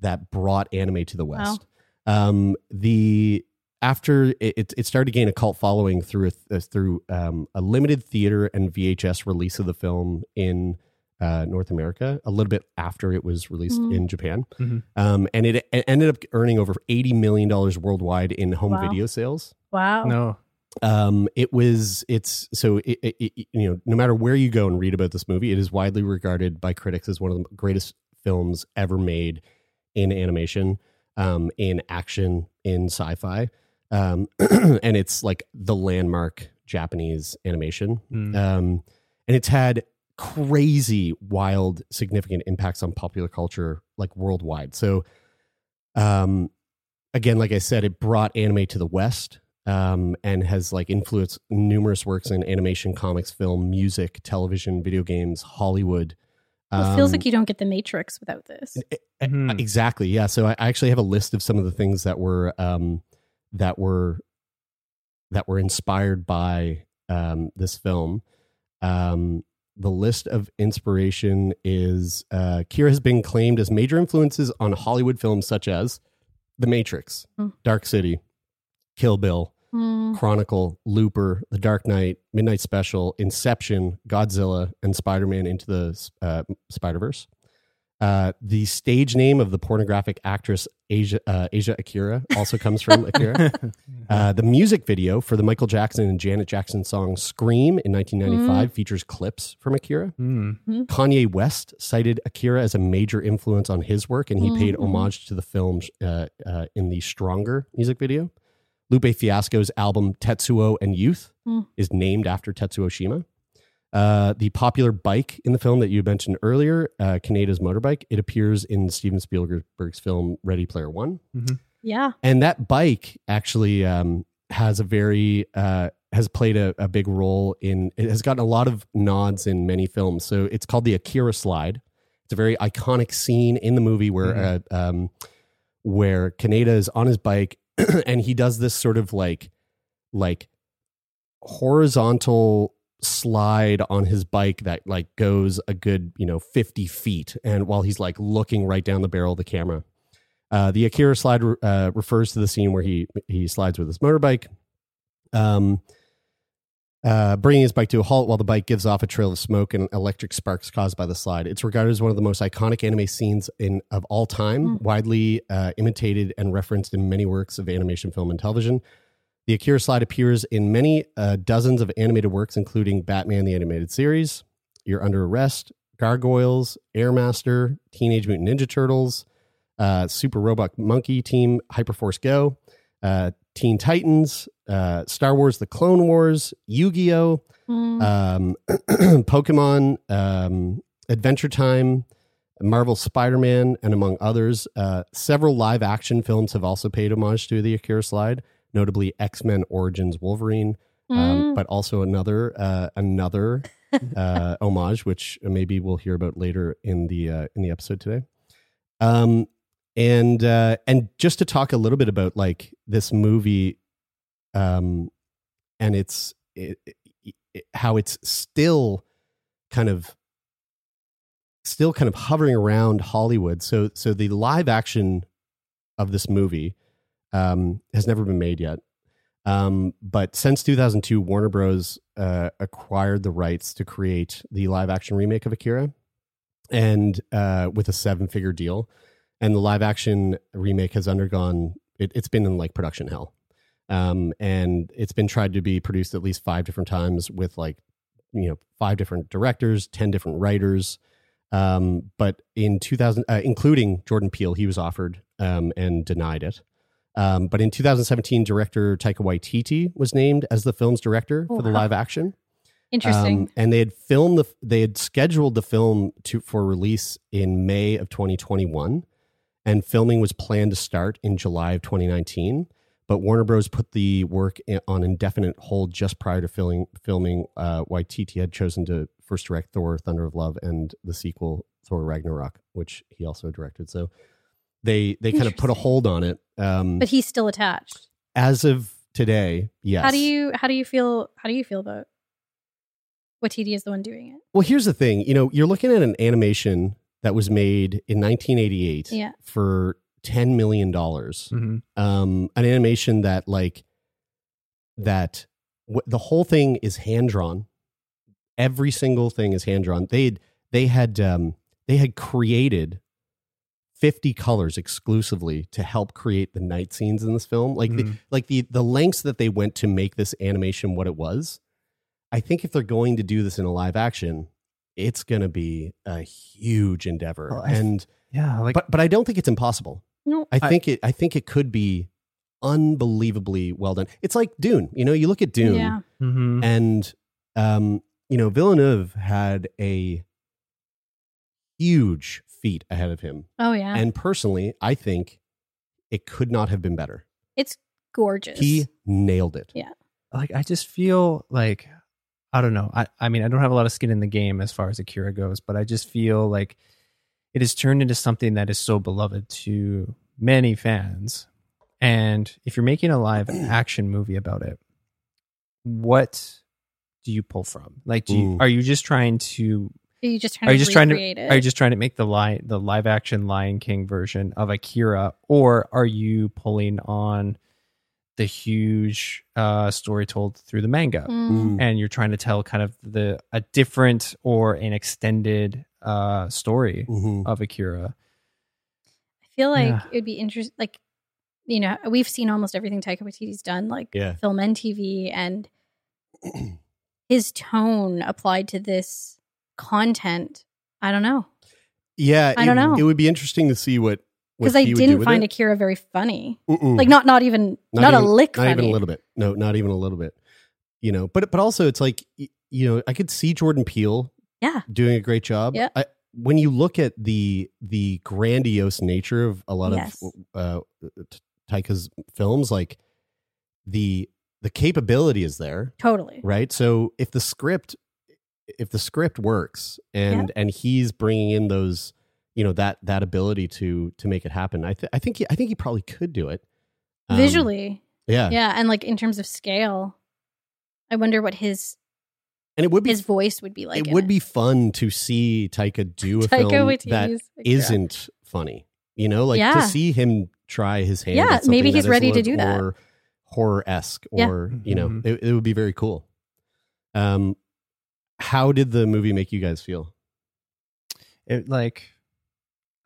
that brought anime to the West. Um, the after it, it started to gain a cult following through a, uh, through um, a limited theater and VHS release of the film in uh, North America. A little bit after it was released Mhm. in Japan, Mhm. um, and it, it ended up earning over eighty million dollars worldwide in home Wow. video sales Wow. No. um it was it's so it, it, it- you know no matter where you go and read about this movie it is widely regarded by critics as one of the greatest films ever made in animation um in action in sci-fi um and it's like the landmark japanese animation Mm. um and it's had crazy wild significant impacts on popular culture like worldwide so um again like i said it brought anime to the west um and has like influenced numerous works in animation comics film music television video games hollywood Well, it feels Um, like you don't get the Matrix without this. Mhm. Exactly. Yeah. So I I actually have a list of some of the things that were um, that were that were inspired by um, this film. Um, the list of inspiration is uh, Kira has been claimed as major influences on Hollywood films such as The Matrix, Hmm. Dark City, Kill Bill, Hmm. Chronicle, Looper, The Dark Knight, Midnight Special, Inception, Godzilla, and Spider Man into the uh, Spider Verse. Uh, the stage name of the pornographic actress Asia uh, Asia Akira also comes from Akira. Uh, the music video for the Michael Jackson and Janet Jackson song "Scream" in 1995 features clips from Akira. Mm. Kanye West cited Akira as a major influence on his work, and he paid Mhm. homage to the film uh, uh, in the Stronger music video. Lupe Fiasco's album Tetsuo and Youth Mm. is named after Tetsuo Shima. Uh, the popular bike in the film that you mentioned earlier, uh, Kaneda's motorbike, it appears in Steven Spielberg's film Ready Player One. Yeah. and that bike actually um, has a very uh, has played a, a big role in it has gotten a lot of nods in many films. So it's called the akira slide. It's a very iconic scene in the movie where uh, um, where kaneda is on his bike and he does this sort of like like horizontal slide on his bike that like goes a good you know 50 feet and while he's like looking right down the barrel of the camera uh, the Akira slide uh, refers to the scene where he he slides with his motorbike, um, uh, bringing his bike to a halt while the bike gives off a trail of smoke and electric sparks caused by the slide. It's regarded as one of the most iconic anime scenes in of all time, widely uh, imitated and referenced in many works of animation, film, and television. The Akira slide appears in many uh, dozens of animated works, including Batman the Animated Series, You're Under Arrest, Gargoyles, Airmaster, Teenage Mutant Ninja Turtles, uh, Super Robot Monkey Team, Hyperforce Go, uh, Teen Titans, uh, Star Wars: The Clone Wars, Yu Gi Oh, Hmm. um, Pokemon, um, Adventure Time, Marvel Spider Man, and among others. Uh, several live action films have also paid homage to the Akira slide, notably X Men Origins Wolverine, um, Mm. but also another uh, another uh, homage, which maybe we'll hear about later in the uh, in the episode today. Um, and uh, and just to talk a little bit about like this movie, um, and it's it, it, it- how it's still kind of still kind of hovering around Hollywood. So so the live action of this movie um, has never been made yet. Um, but since 2002, Warner Bros. Uh, acquired the rights to create the live action remake of Akira, and uh, with a seven figure deal. And the live action remake has undergone it, it's been in like production hell, um, and it's been tried to be produced at least five different times with like you know five different directors, ten different writers. Um, but in 2000, uh, including Jordan Peele, he was offered um, and denied it. Um, but in 2017, director Taika Waititi was named as the film's director for the Wow. live action. Interesting. Um, and they had filmed the they had scheduled the film to for release in May of 2021, and filming was planned to start in July of 2019. But Warner Bros. put the work i- on indefinite hold just prior to filming. Filming, uh, Waititi had chosen to first direct Thor: Thunder of Love and the sequel Thor: Ragnarok, which he also directed. So they they kind of put a hold on it. Um, but he's still attached. as of today, yes. How do you how do you feel how do you feel about what Waititi is the one doing it? Well, here's the thing. You know, you're looking at an animation that was made in 1988 Yeah. for 10 million dollars. Mhm. Um, an animation that like that w- the whole thing is hand drawn. Every single thing is hand drawn. They had they had um, they had created 50 colors exclusively to help create the night scenes in this film. Like the, Mhm. like the the lengths that they went to make this animation what it was. I think if they're going to do this in a live action, it's going to be a huge endeavor. Well, I- and yeah, like but but I don't think it's impossible. No. I I- think it I think it could be unbelievably well done. It's like Dune. You know, you look at Dune Yeah. mhm. and um, you know, Villeneuve had a huge feat ahead of him. Oh yeah. And personally, I think it could not have been better. it's gorgeous. He nailed it. Yeah. like I just feel like I don't know. I I mean I don't have a lot of skin in the game as far as Akira goes, but I just feel like it has turned into something that is so beloved to many fans. And if you're making a live action movie about it, what do you pull from? Like do you, are you just trying to Are you just trying are to you just trying to it? are you just trying to make the li- the live action Lion King version of Akira, or are you pulling on the huge uh, story told through the manga, Mm. and you're trying to tell kind of the a different or an extended uh, story Mhm. of Akira? I feel like Yeah. it would be interesting. Like, you know, we've seen almost everything Taika Waititi's done, like Yeah. film and TV, and his tone applied to this content. I don't know Yeah, I don't it, know. It would be interesting to see what because I didn't find it. Akira very funny. Mm-mm. Like, not not even not, even, a lick not funny. even a little bit. No, not even a little bit. You know, but but also it's like you know, I could see Jordan Peele Yeah, doing a great job. Yeah. I, when you look at the the grandiose nature of a lot Yes. of uh, Taika's films, like the the capability is there, totally. right? So if the script if the script works and and he's bringing in those you know that that ability to to make it happen, I th- I think he, I think he probably could do it Um, Visually, Yeah, yeah, and like in terms of scale, I wonder what his and it would be his voice would be like. it in would be fun to see Taika do a Taika film Waititi's that Akira. isn't funny. You know, like Yeah. to see him try his hand. Yeah, at something maybe he's is ready to do that. More horror esque, Yeah. or you know, Mhm. it, it would be very cool. Um, how did the movie make you guys feel? It like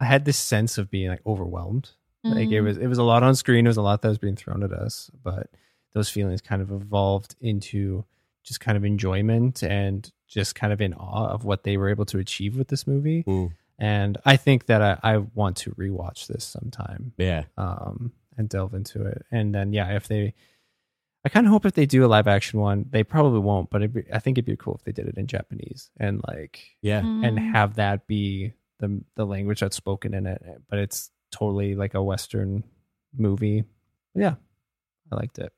I had this sense of being like overwhelmed. Like it Mm. was it was a lot on screen. It was a lot that was being thrown at us, but those feelings kind of evolved into just kind of enjoyment and just kind of in awe of what they were able to achieve with this movie. Mm. And I think that I, I want to rewatch this sometime Yeah, um, and delve into it. And then yeah, if they, I kind of hope if they do a live action one, they probably won't, but it'd be, I think it'd be cool if they did it in Japanese and like yeah, and Mm. have that be the the language that's spoken in it. But it's totally like a Western movie. Yeah, I liked it.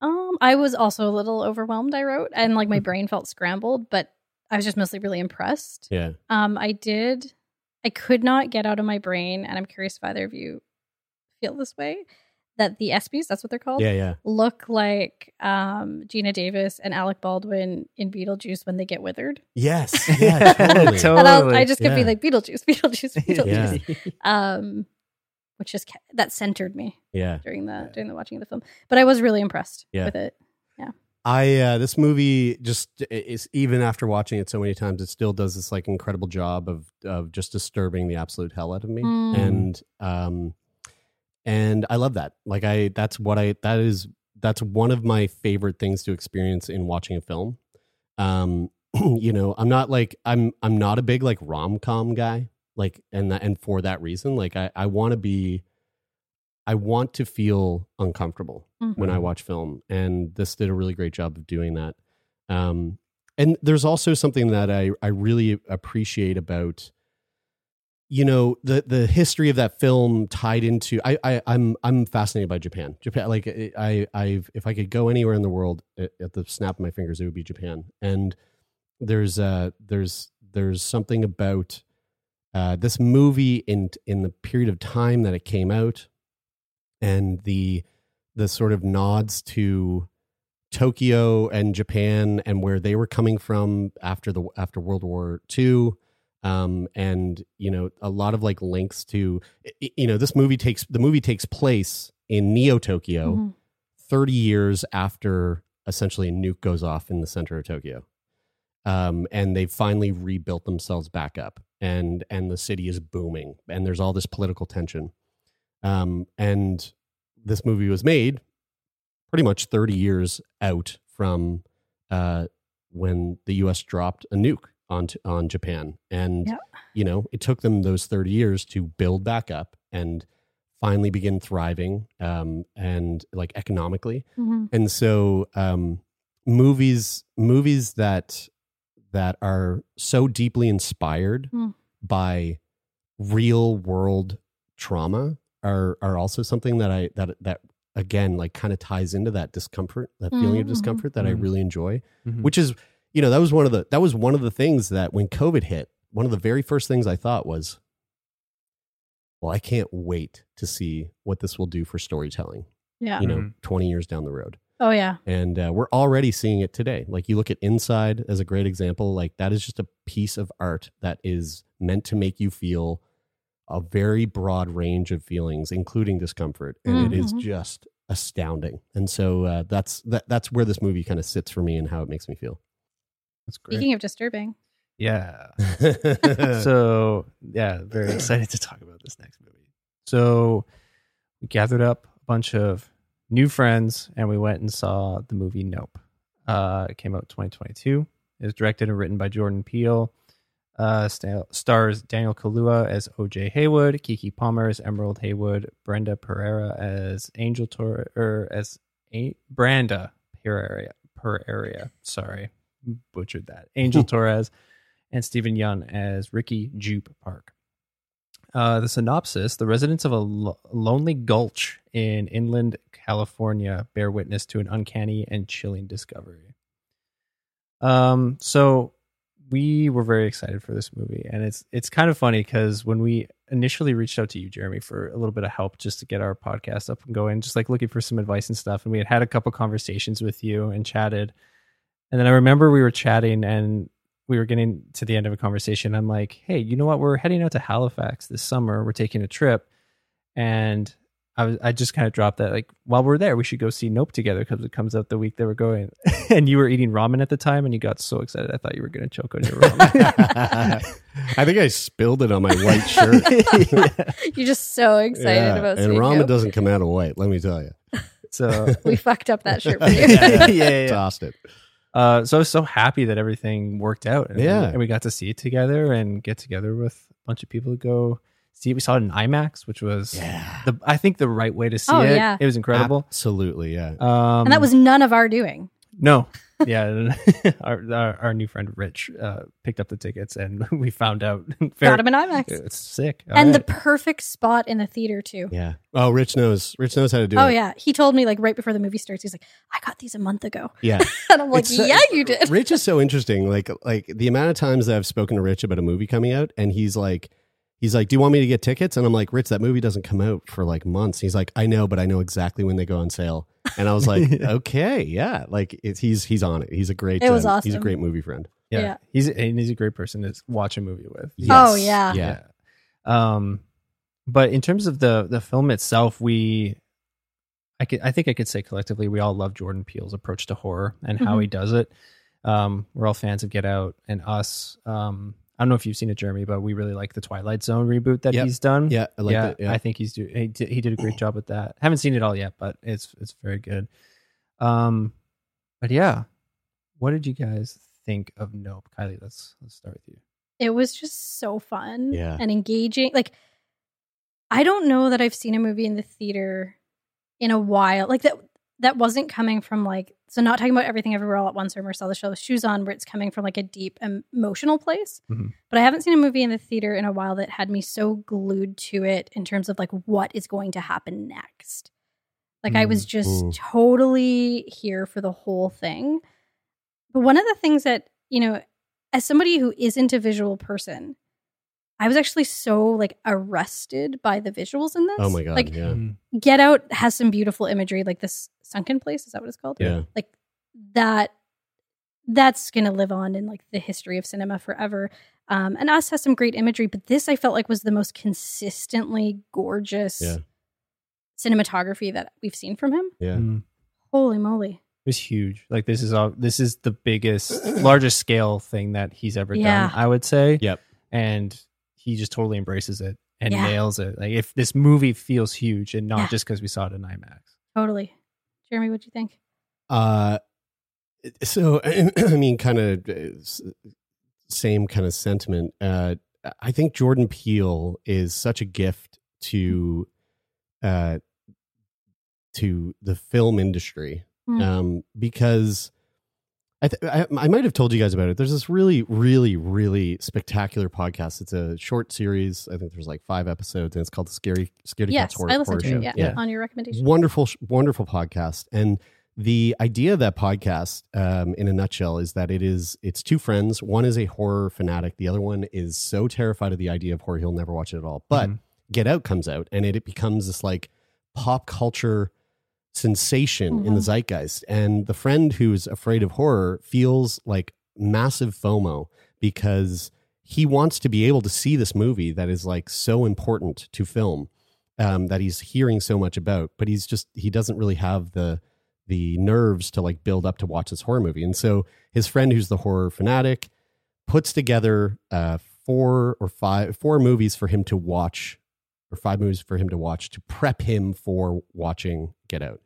Um, I was also a little overwhelmed. I wrote, and like my Mm-hmm. brain felt scrambled, but I was just mostly really impressed. yeah. Um, I did. I could not get out of my brain, and I'm curious if either of you feel this way. That the Espers, that's what they're called, Yeah, yeah. look like um, Geena Davis and Alec Baldwin in Beetlejuice when they get withered. Yes, yeah, totally. Totally. I'll, just could being Yeah. like Beetlejuice, Beetlejuice, Yeah. Beetlejuice. Um, which just ca- that centered me yeah. during the during the watching of the film. But I was really impressed Yeah. with it. Yeah. I uh, this movie just is even after watching it so many times, it still does this like incredible job of of just disturbing the absolute hell out of me, Mm. and um, and I love that. Like I, that's what I that is that's one of my favorite things to experience in watching a film. Um, you know, I'm not like I'm I'm not a big like rom com guy. Like and that, and for that reason, like I I want to be, I want to feel uncomfortable when I Mhm. watch film, and this did a really great job of doing that. Um, and there's also something that I I really appreciate about you know the the history of that film tied into I, I I'm I'm fascinated by Japan. Japan like I I've if I could go anywhere in the world at, at the snap of my fingers it would be Japan. And there's uh there's there's something about uh this movie in in the period of time that it came out and the the sort of nods to Tokyo and Japan and where they were coming from after the after World War II um and you know a lot of like links to you know this movie takes the movie takes place in Neo Tokyo Mhm. 30 years after essentially a nuke goes off in the center of Tokyo um and they've finally rebuilt themselves back up and and the city is booming and there's all this political tension um and this movie was made pretty much 30 years out from uh, when the U.S. dropped a nuke on on Japan, and Yeah. you know it took them those 30 years to build back up and finally begin thriving, um, and like economically. Mhm. And so, um, movies movies that that are so deeply inspired Hmm. by real world trauma are are also something that I that that again like kind of ties into that discomfort, that feeling of Mhm. discomfort that I Mhm. really enjoy. Mhm. Which is, you know, that was one of the that was one of the things that when COVID hit, one of the very first things I thought was, well, I can't wait to see what this will do for storytelling. Yeah. You know, Mhm. twenty years down the road Oh yeah. and uh, we're already seeing it today like you look at inside as a great example like that is just a piece of art that is meant to make you feel a very broad range of feelings including discomfort and it is Mhm. just astounding and so uh, that's that, that's where this movie kind of sits for me and how it makes me feel That's great. Speaking of disturbing, yeah. so yeah, very excited to talk about this next movie. So we gathered up a bunch of new friends and we went and saw the movie Nope. Uh, it came out 2022. It was directed and written by Jordan Peele. Uh, sta- stars Daniel Kaluuya as OJ Haywood, Keke Palmer as Emerald Haywood, Brenda Pereira as Angel Tor or as a- Branda Pereira. Pereira, sorry, butchered that. Angel Torres and Steven Yeun as Ricky Jupe Park. Uh, the synopsis The residents of a lo- lonely gulch in inland California bear witness to an uncanny and chilling discovery. Um, so we were very excited for this movie, and it's it's kind of funny because when we initially reached out to you, Jeremie, for a little bit of help just to get our podcast up and going, just like looking for some advice and stuff, and we had had a couple conversations with you and chatted, and then I remember we were chatting and we were getting to the end of a conversation. I'm like, hey, you know what? We're heading out to Halifax this summer. We're taking a trip. And I was I just kind of dropped that like while we're there, we should go see Nope together because it comes out the week that we're going. and you were eating ramen at the time and you got so excited I thought you were gonna choke on your ramen. I think I spilled it on my white shirt. you're just so excited Yeah, about and ramen Nope. doesn't come out of white. Let me tell you, So We fucked up that shirt for you. yeah, yeah, yeah. tossed it. Uh, so I was so happy that everything worked out. And Yeah. and we got to see it together and get together with a bunch of people to go see it. We saw it in IMAX, which was Yeah, the I think the right way to see Oh, it. yeah. It was incredible. absolutely. Yeah, Um, and that was none of our doing. no, yeah. our, our our new friend Rich uh, picked up the tickets, and we found out. Got him in IMAX. It's sick. All and the perfect spot in the theater too. yeah. Oh, Rich knows. Rich knows how to do Oh it. yeah, he told me like right before the movie starts. He's like, "I got these a month ago," yeah. and I'm like, It's so- "Yeah, you did." Rich is so interesting. Like like the amount of times that I've spoken to Rich about a movie coming out, and he's like, he's like, "Do you want me to get tickets?" And I'm like, "Rich, that movie doesn't come out for like months." He's like, "I know, but I know exactly when they go on sale." And I was like, "Okay, yeah." Like it's, he's he's on it. He's a great. It was um, He's a great movie friend. yeah, yeah. he's and he's a great person to watch a movie with. Oh, yeah. yeah. Um, but in terms of the the film itself, we, I could I think I could say collectively we all love Jordan Peele's approach to horror and how Mhm. he does it. Um, we're all fans of Get Out and Us. Um, I don't know if you've seen it, Jeremie, but we really like the Twilight Zone reboot that Yep. he's done. Yeah, I like yeah, that. Yeah. I think he's do he did, he did a great job with that. Haven't seen it all yet, but it's it's very good. Um, but yeah, what did you guys think of Nope? Kylie, let's let's start with you. it was just so fun Yeah. and engaging. Like, I don't know that I've seen a movie in the theater in a while. Like that that wasn't coming from like so not talking about everything everywhere all at once or Marcel the Shell with Shoes On, where it's coming from like a deep emotional place. Mhm. But I haven't seen a movie in the theater in a while that had me so glued to it in terms of like what is going to happen next. Like I was just Mm. totally here for the whole thing. But one of the things that, you know, as somebody who isn't a visual person, I was actually so like arrested by the visuals in this. Oh my god, Like yeah. Get Out has some beautiful imagery, like this sunken place. Is that what it's called? Yeah. Like that. That's gonna live on in like the history of cinema forever. Um, and Us has some great imagery, but this I felt like was the most consistently gorgeous Yeah. cinematography that we've seen from him. Yeah. Mm. Holy moly! It was huge. Like this is all. This is the biggest, largest scale thing that he's ever Yeah. done. I would say. Yep. And he just totally embraces it and Yeah. nails it. Like if this movie feels huge, and not Yeah. just because we saw it in IMAX. Totally. Jeremie, what do you think? Uh, so I mean, kind of same kind of sentiment. Uh, I think Jordan Peele is such a gift to, uh, to the film industry, Mm. um, because. I, th- I I might have told you guys about it. There's this really, really, really spectacular podcast. It's a short series. I think there's like five episodes, and it's called the Scary Scary Yes, Cats Horror, I listened Horror to it. Show. Yeah, on your recommendation. wonderful wonderful podcast and the idea of that podcast um, in a nutshell is that it is it's two friends one is a horror fanatic the other one is so terrified of the idea of horror he'll never watch it at all but Mhm. get out comes out and it, it becomes this like pop culture sensation in the Mhm. zeitgeist and the friend who's afraid of horror feels like massive fomo because he wants to be able to see this movie that is like so important to film um, that he's hearing so much about, but he's just he doesn't really have the the nerves to like build up to watch this horror movie. And so his friend, who's the horror fanatic, puts together uh, four or five four movies for him to watch, or five movies for him to watch to prep him for watching Get Out.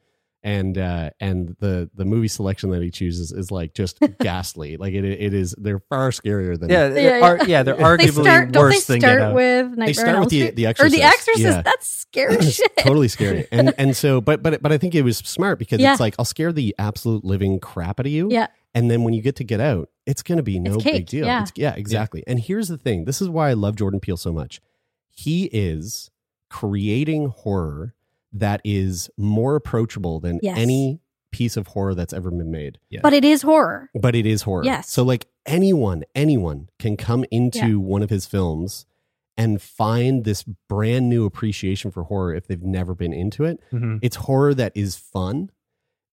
And uh, and the the movie selection that he chooses is like just ghastly. Like it it is they're far scarier than Yeah, Yeah, they're, yeah. ar- yeah, they're they arguably start. Don't they worse than Get start Out. with Nightmare they start with Elm the Street? the or the Exorcist? Yeah. That's scary shit. totally scary. And and so but but but I think it was smart because Yeah. it's like I'll scare the absolute living crap out of you. Yeah. And then when you get to get out, it's gonna be no big deal. yeah. It's- yeah, exactly. And here's the thing. This is why I love Jordan Peele so much. He is creating horror that is more approachable than Yes. any piece of horror that's ever been made. Yeah. But it is horror. But it is horror. Yes. So like anyone, anyone can come into Yeah. one of his films and find this brand new appreciation for horror if they've never been into it. Mhm. It's horror that is fun.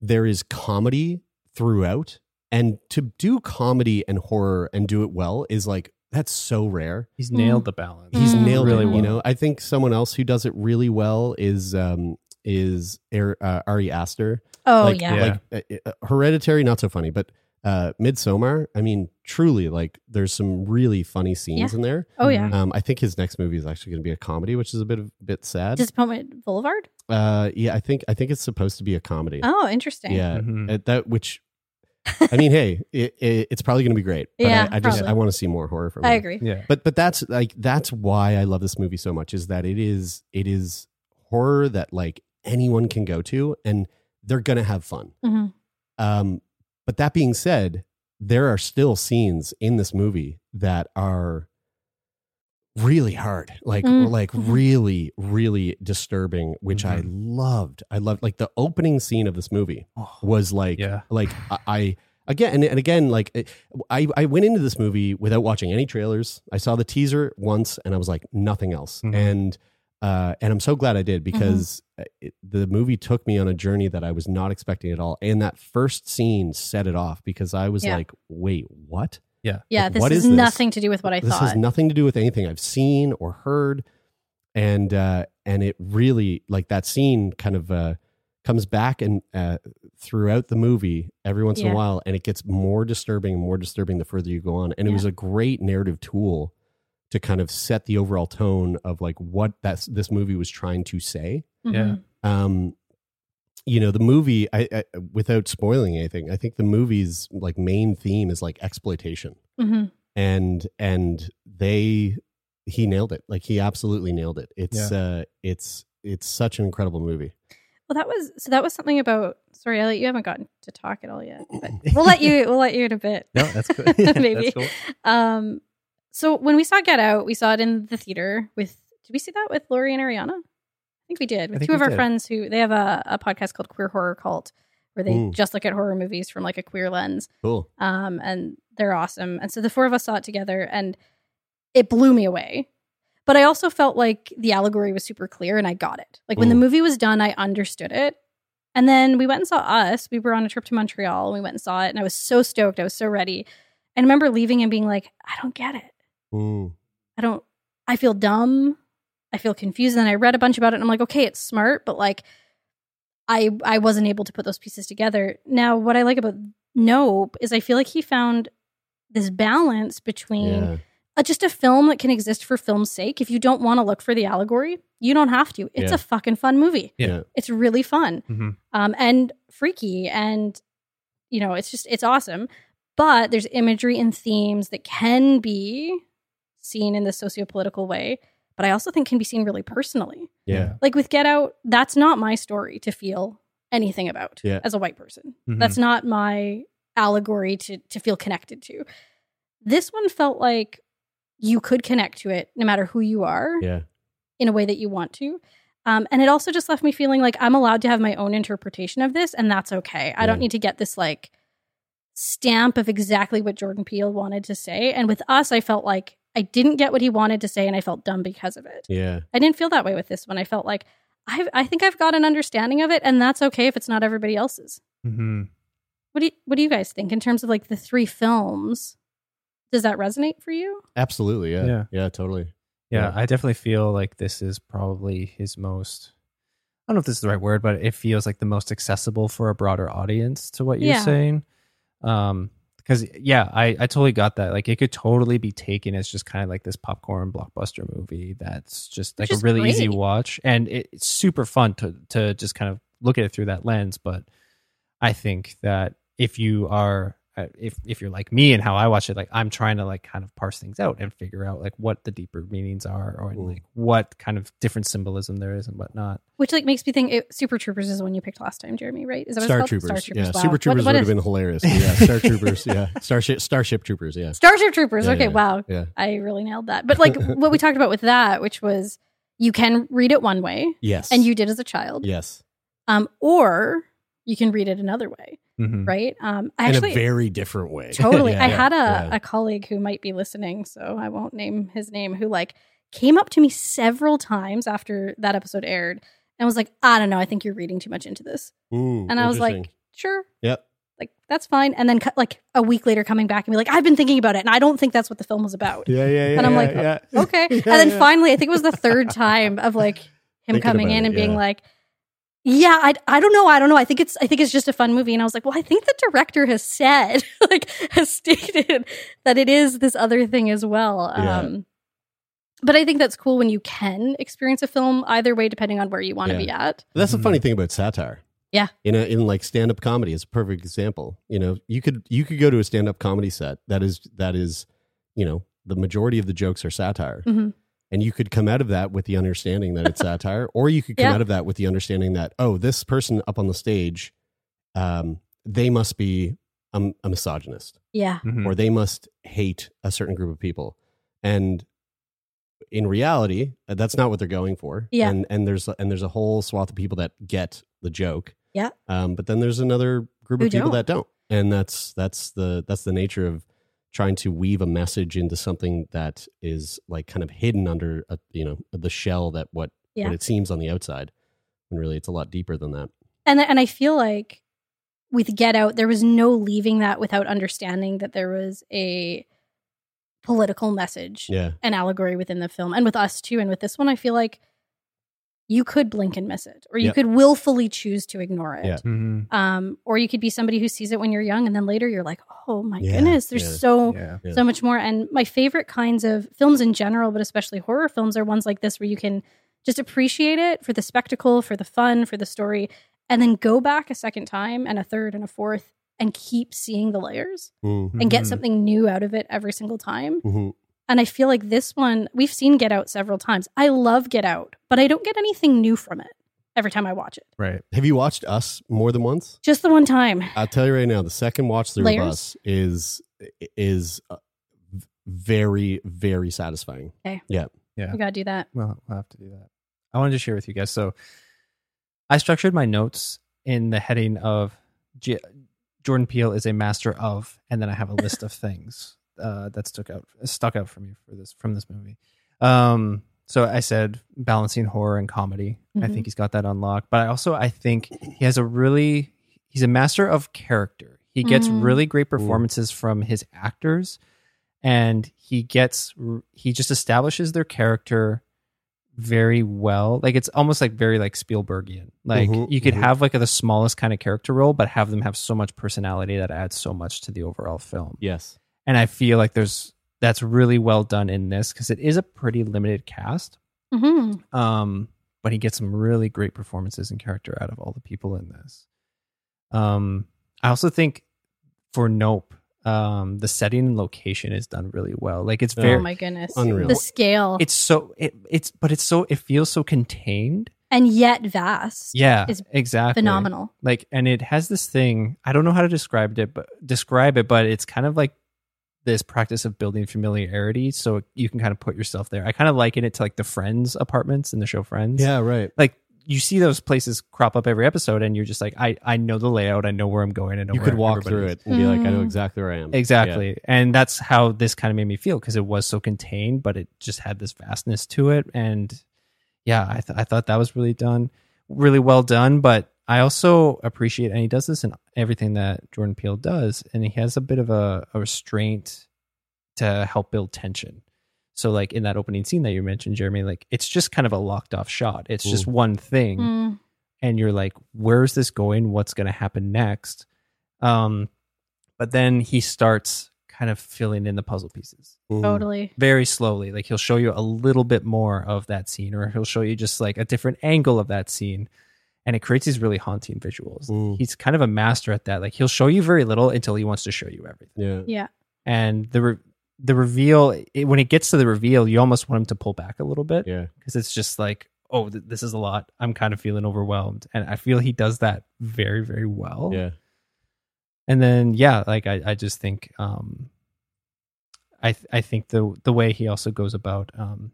There is comedy throughout. And to do comedy and horror and do it well is like that's so rare. He's nailed the balance. He's Mm. nailed really it. well. You know, I think someone else who does it really well is um is Ar- uh, Ari Aster. Oh like, yeah. like uh, uh, Hereditary, not so funny, but uh Midsommar. I mean, truly, like there's some really funny scenes Yeah. in there. Oh yeah. Um, I think his next movie is actually going to be a comedy, which is a bit of a bit sad. Disappointment Boulevard. uh, yeah, I think I think it's supposed to be a comedy. Oh, interesting. yeah, Mhm. uh, that which. I mean, hey, it, it, it's probably going to be great. But Yeah, I, I just probably. I want to see more horror from it. I him. agree. Yeah. But but that's like that's why I love this movie so much is that it is it is horror that like anyone can go to and they're gonna have fun. Mhm. Um, but that being said, there are still scenes in this movie that are really hard, like Mm, like really really disturbing, which I Mhm. loved. I loved like the opening scene of this movie Oh, was like yeah. like I, I again and, and again like it- I I went into this movie without watching any trailers. I saw the teaser once and I was like nothing else. Mhm. And uh and I'm so glad I did because uh, it, the movie took me on a journey that I was not expecting at all. And that first scene set it off because I was Yeah. like, "Wait, what?" Yeah. Yeah, Like, this what is, is this? nothing to do with what I this thought. This has nothing to do with anything I've seen or heard. And uh and it really like that scene kind of uh comes back and uh throughout the movie every once in a while and it gets more disturbing and more disturbing the further you go on. And it Yeah. was a great narrative tool to kind of set the overall tone of like what that's this movie was trying to say. Mhm. Yeah. Um you know the movie I, I without spoiling anything i think the movie's like main theme is like exploitation hmm and and they he nailed it like he absolutely nailed it it's uh it's it's such an incredible movie Well, that was so. That was something about. Sorry, Elliott, you haven't gotten to talk at all yet, but we'll let you. We'll let you in a bit. No, that's good. Yeah, Maybe. That's cool. Um, so when we saw Get Out, we saw it in the theater with. Did we see that with Lori and Ariana? I think we did with two of our did. friends who they have a, a podcast called Queer Horror Cult, where they Mm. just look at horror movies from like a queer lens. cool Um, and they're awesome. And so the four of us saw it together, and it blew me away. But I also felt like the allegory was super clear, and I got it. Like when the movie was done, I understood it. And then we went and saw Us. We were on a trip to Montreal, and we went and saw it, and I was so stoked. I was so ready. I remember leaving and being like, I don't get it. Mm. I don't. I feel dumb. I feel confused. And then I read a bunch about it, and I'm like, okay, it's smart, but like, I I wasn't able to put those pieces together. Now, what I like about Nope is I feel like he found this balance between yeah uh, just a film that can exist for film's sake. If you don't want to look for the allegory, you don't have to. It's Yeah. a fucking fun movie. Yeah. It's really fun hmm um, and freaky, and you know, it's just it's awesome. But there's imagery and themes that can be seen in the socio-political way, but I also think can be seen really personally. yeah Like with Get Out, that's not my story to feel anything about Yeah. as a white person. Mhm. That's not my allegory to to feel connected to. This one felt like you could connect to it no matter who you are yeah in a way that you want to. Um, and it also just left me feeling like I'm allowed to have my own interpretation of this, and that's okay. I don't need to get this like stamp of exactly what Jordan Peele wanted to say. And with us, I felt like I didn't get what he wanted to say, and I felt dumb because of it. yeah I didn't feel that way with this one. I felt like I, I think I've got an understanding of it, and that's okay if it's not everybody else's. hmm What do you, what do you guys think in terms of like the three films? Does that resonate for you? absolutely yeah Yeah. yeah, totally Yeah, Yeah. I definitely feel like this is probably his most. I don't know if this is the right word, but it feels like the most accessible for a broader audience to what you're Yeah. saying. Um, because yeah, I I totally got that. Like, it could totally be taken as just kind of like this popcorn blockbuster movie that's just like a really easy watch, and it, it's super fun to to just kind of look at it through that lens. But I think that if you are if if you're like me and how I watch it, like I'm trying to like kind of parse things out and figure out like what the deeper meanings are, or like what kind of different symbolism there is and whatnot. Which like makes me think it, Super Troopers is the one you picked last time, Jeremie, right? Is that what Star it's? Troopers. Star Troopers. Yeah, wow. Super Troopers what would have been hilarious. Yeah, Star Troopers. Yeah, Starship Starship Troopers. Yeah, Starship Troopers. Yeah, okay, yeah, wow. yeah. I really nailed that. But like what we talked about with that, which was you can read it one way, Yes, and you did as a child, Yes, um, or you can read it another way, Mhm. right? Um, I in a very different way. totally. Yeah, I yeah, had a, yeah. a colleague who might be listening, so I won't name his name, who like came up to me several times after that episode aired and was like, I don't know, I think you're reading too much into this. Mm, And I was like, sure, Yep. like that's fine. And then like a week later coming back and be like, I've been thinking about it and I don't think that's what the film was about. Yeah, yeah, yeah. And I'm yeah, like, yeah. Okay. And then finally, I think it was the third time of like him Thinking coming in it, and being like, yeah, I, I don't know. I don't know. I think it's I think it's just a fun movie. And I was like, well, I think the director has said, like, has stated that it is this other thing as well. Yeah. Um, but I think that's cool when you can experience a film either way, depending on where you want to Yeah. be at. That's the funny thing about satire. Yeah. In a, in like stand up comedy is a perfect example. You know, you could you could go to a stand up comedy set that is that is, you know, the majority of the jokes are satire. Mhm. And you could come out of that with the understanding that it's satire, or you could come Yeah. out of that with the understanding that, oh, this person up on the stage, um, they must be a, a misogynist Yeah. Mhm. or they must hate a certain group of people. And in reality, uh, that's not what they're going for. Yeah. And and there's and there's a whole swath of people that get the joke. Yeah. Um, but then there's another group Who of people don't. that don't. And that's that's the that's the nature of trying to weave a message into something that is like kind of hidden under a, you know the shell that what Yeah. what it seems on the outside. And really it's a lot deeper than that. And and I feel like with Get Out, there was no leaving that without understanding that there was a political message, Yeah. an allegory within the film, and with us too. And with this one, I feel like you could blink and miss it, or you Yep. could willfully choose to ignore it. Yeah. Mhm. Um, or you could be somebody who sees it when you're young, and then later you're like, "Oh my Yeah, goodness, there's yeah. so Yeah. Yeah. so much more." And my favorite kinds of films in general, but especially horror films, are ones like this where you can just appreciate it for the spectacle, for the fun, for the story, and then go back a second time and a third and a fourth and keep seeing the layers and get Mhm. something new out of it every single time. And I feel like this one, we've seen Get Out several times. I love Get Out, but I don't get anything new from it every time I watch it. Right. Have you watched Us more than once? Just the one time. I'll tell you right now, the second watch through of Us is is uh, very very satisfying. Yeah. Yeah. We gotta do that. Well, I'll have to do that. I wanted to share with you guys. So I structured my notes in the heading of G- Jordan Peele is a master of, and then I have a list of things uh, that stuck out stuck out for me for this from this movie. Um, so I said balancing horror and comedy. I Mhm. think he's got that unlocked. But I also I think he has a really he's a master of character. He gets Mm. really great performances from his actors, and he gets he just establishes their character very well. Like it's almost like very like Spielbergian. Like Mhm, you could mhm. have like the smallest kind of character role, but have them have so much personality that adds so much to the overall film. Yes. And I feel like there's that's really well done in this because it is a pretty limited cast. hmm Um, but he gets some really great performances and character out of all the people in this. Um, I also think for Nope, um, the setting and location is done really well. Like it's Oh very, Oh my goodness. Unreal. The scale. it's so it, it's but it's so it feels so contained. and yet vast. Yeah, is exactly. Phenomenal. Like, and it has this thing. I don't know how to describe it, but describe it. But it's kind of like this practice of building familiarity, so you can kind of put yourself there. I kind of liken it to like the Friends apartments in the show Friends. Yeah. Right. like you see those places crop up every episode, and you're just like, I I know the layout. I know where I'm going. I know You where could walk through is. it and be like, I know Mm. exactly where I am. Exactly. And that's how this kind of made me feel because it was so contained, but it just had this vastness to it. And yeah, I, th- I thought that was really done, really well done. But I also appreciate, and he does this in everything that Jordan Peele does, and he has a bit of a, a restraint to help build tension. So, like in that opening scene that you mentioned, Jeremie, like it's just kind of a locked off shot. It's just one thing Mm. and you're like where's this going what's going to happen next um but then he starts kind of filling in the puzzle pieces Yeah. Totally. very slowly like he'll show you a little bit more of that scene or he'll show you just like a different angle of that scene and it creates these really haunting visuals Mm. he's kind of a master at that like he'll show you very little until he wants to show you everything Yeah. Yeah. and the re- the reveal it, when it gets to the reveal you almost want him to pull back a little bit Yeah. because it's just like oh th- this is a lot i'm kind of feeling overwhelmed and i feel he does that very very well Yeah. and then yeah like i, I just think um i th- i think the the way he also goes about um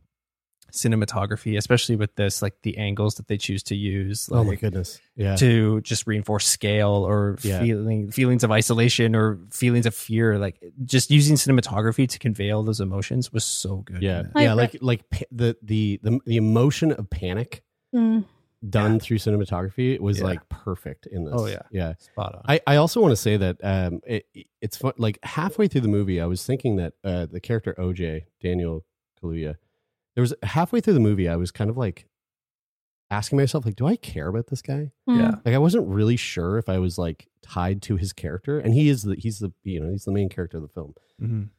cinematography especially with this like the angles that they choose to use Oh my goodness. Yeah. to just reinforce scale or Yeah. feeling feelings of isolation or feelings of fear like just using cinematography to convey all those emotions was so good Yeah. in. Like, yeah. Like like pa- the, the the the emotion of panic Mm. done through cinematography was Yeah. like perfect in this. Oh, yeah. Yeah. spot on I, I also want to say that um, it, it's fun. Like halfway through the movie, I was thinking that uh, the character OJ Daniel Kaluuya, there was halfway through the movie, I was kind of like asking myself, like, do I care about this guy? Mm. yeah Like, I wasn't really sure if I was like tied to his character, and he is the he's the you know he's the main character of the film. Mhm.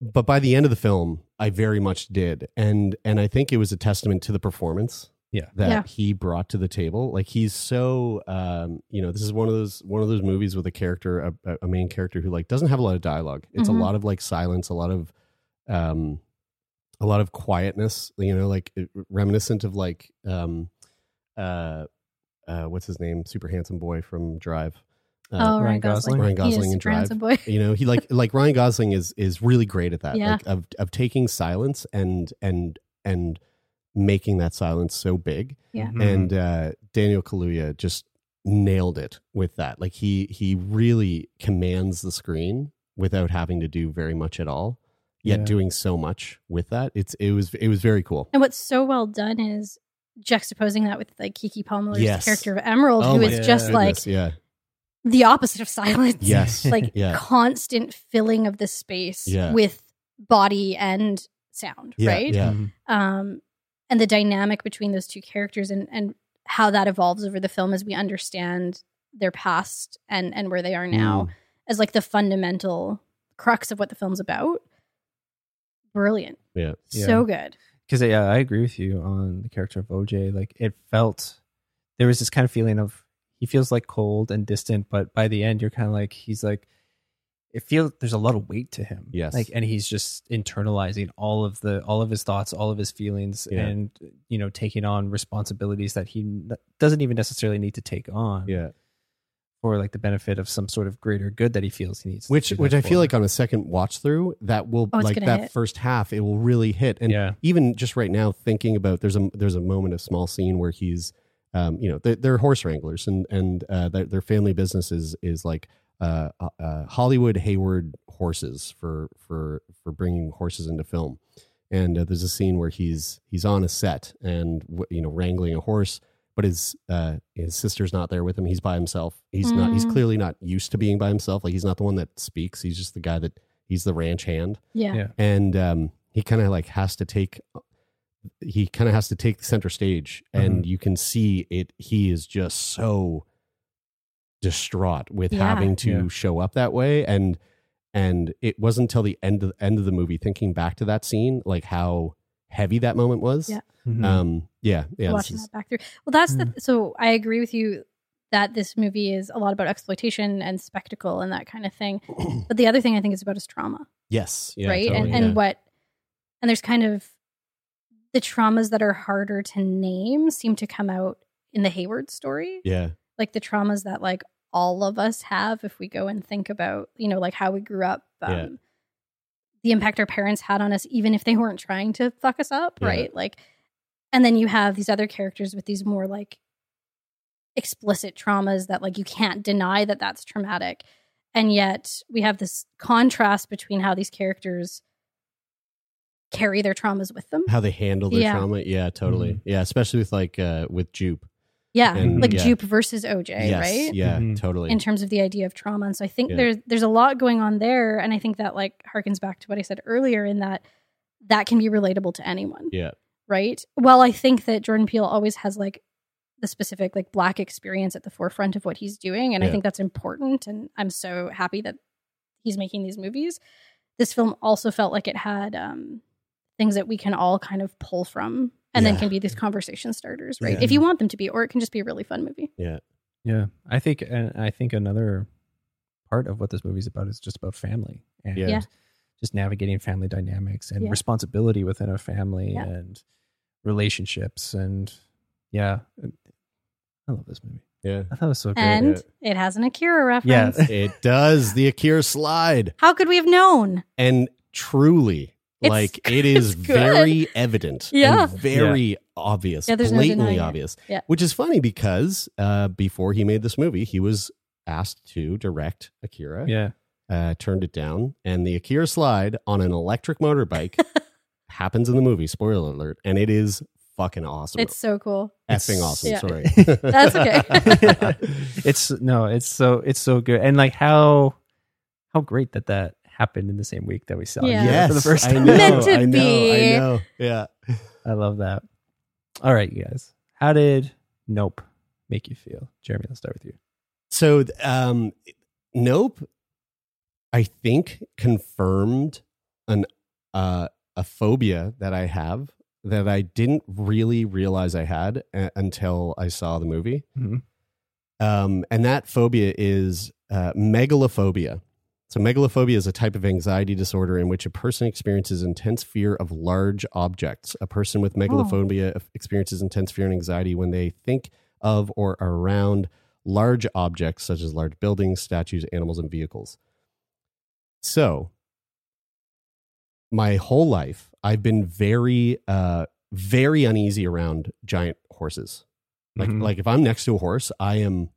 But by the end of the film, I very much did, and and I think it was a testament to the performance yeah that Yeah. he brought to the table. Like he's so, um, you know, this is one of those one of those movies with a character, a, a main character who like doesn't have a lot of dialogue. It's Mhm. a lot of like silence, a lot of, um, a lot of quietness. You know, like reminiscent of like, um, uh, uh, what's his name? Super handsome boy from Drive. Oh, Uh, Ryan Ryan Gosling. Gosling? Ryan Gosling is in Drive. Boy. you know, he like like Ryan Gosling is is really great at that. Yeah. Like of of taking silence and and and making that silence so big Yeah. Mhm. and uh, Daniel Kaluuya just nailed it with that. Like he he really commands the screen without having to do very much at all, yet Yeah. doing so much with that. It's it was it was very cool. And what's so well done is juxtaposing that with like Keke Palmer's Yes. character of Emerald, Oh who my is just like yeah, the opposite of silence. yes, like yeah, constant filling of the space Yeah. with body and sound, yeah, right? yeah, Mhm. Um, and the dynamic between those two characters and and how that evolves over the film as we understand their past and and where they are now Mm. as like the fundamental crux of what the film's about. Brilliant, yeah, Yeah. so good. because yeah, I agree with you on the character of OJ. Like it felt there was this kind of feeling of he feels like cold and distant, but by the end, you're kind of like he's like it feels there's a lot of weight to him. Yes. like and he's just internalizing all of the all of his thoughts, all of his feelings, Yeah. and you know taking on responsibilities that he doesn't even necessarily need to take on. Yeah. For like the benefit of some sort of greater good that he feels he needs. Which do which that I feel like on a second watch through that will Oh, like that hit. first half it will really hit. And Yeah. even just right now thinking about there's a there's a moment a small scene where he's um you know they're, they're horse wranglers and and uh, their, their family business is is like uh, uh, uh Hollywood Haywood horses for for for bringing horses into film. And uh, there's a scene where he's he's on a set and you know wrangling a horse but his uh his sister's not there with him he's by himself he's not he's Mm. clearly not used to being by himself like he's not the one that speaks he's just the guy that he's the ranch hand Yeah. Yeah. and um he kind of like has to take he kind of has to take the center stage and you can see it he is just so distraught with Yeah. having to Yeah. show up that way and and it wasn't until the end of end of the movie thinking back to that scene like how heavy that moment was Yeah. Mhm. um yeah yeah watching is- that back through. Well, that's Mm. the so I agree with you that this movie is a lot about exploitation and spectacle and that kind of thing. But the other thing I think is about is trauma, yes yeah, right? totally, and and yeah. what and there's kind of the traumas that are harder to name seem to come out in the Haywood story. yeah Like the traumas that like all of us have if we go and think about, you know, like how we grew up, um, Yeah. The impact our parents had on us, even if they weren't trying to fuck us up, Yeah. right? Like, and then you have these other characters with these more like explicit traumas that like you can't deny that that's traumatic. And yet we have this contrast between how these characters carry their traumas with them. how they handle their Yeah. trauma yeah totally Mhm. yeah especially with like uh with jupe Yeah. And, like yeah. Jupe versus OJ, yes right? yeah Mhm. totally in terms of the idea of trauma. And so I think Yeah. there's there's a lot going on there, and I think that like harkens back to what I said earlier in that that can be relatable to anyone, yeah right? Well, I think that Jordan Peele always has like the specific like black experience at the forefront of what he's doing, and I think that's important. And I'm so happy that he's making these movies. This film also felt like it had um, things that we can all kind of pull from. And then can be these conversation starters, right? Yeah. If you want them to be, or it can just be a really fun movie. yeah Yeah, I think, and I think another part of what this movie's about is just about family and Yeah. Yeah. just navigating family dynamics and Yeah. responsibility within a family Yeah. and relationships and yeah, I love this movie. yeah I thought it was so great. And it has an Akira reference. Yes, it does the akira slide How could we have known? and truly It's- like it is very evident Yeah. and very obvious Yeah, there's no blatantly it. obvious Yeah. which is funny because uh before he made this movie he was asked to direct akira yeah, uh turned it down and the akira slide on an electric motorbike happens in the movie spoiler alert and it is fucking awesome It's so cool. effing awesome Yeah. sorry That's okay. it's no, it's so it's so good, and like how how great that that happened in the same week that we saw Yeah. it yes for the first I time. know, Meant to I know, be. I know yeah I love that. All right, you guys, how did Nope make you feel, Jeremie? Let's start with you. So, um, Nope, I think confirmed an uh, a phobia that I have that I didn't really realize I had a- until I saw the movie. Mhm. Um, and that phobia is uh, megalophobia. So, megalophobia is a type of anxiety disorder in which a person experiences intense fear of large objects. A person with megalophobia experiences intense fear and anxiety when they think of or around large objects such as large buildings, statues, animals, and vehicles. So, my whole life, I've been very, uh, very uneasy around giant horses. Like, Mhm. like if I'm next to a horse, I am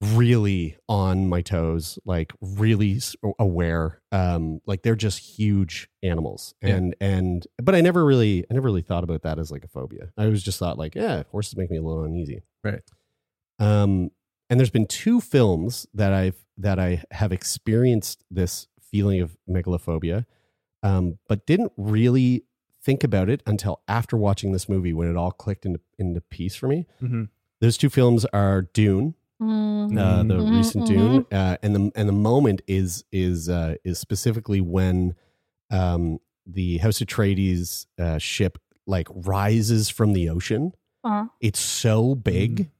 really on my toes, like really aware. Um, like they're just huge animals, Yeah. and and but I never really, I never really thought about that as like a phobia. I was just thought like, yeah, horses make me a little uneasy. Right. Um, and there's been two films that I've that I have experienced this feeling of megalophobia, um, but didn't really think about it until after watching this movie when it all clicked into into piece for me. Mm-hmm. Those two films are Dune, Mm. uh, the Mhm, recent Dune, uh, and the and the moment is is uh, is specifically when um, the House Atreides uh, ship like rises from the ocean Aw. It's so big. Mm.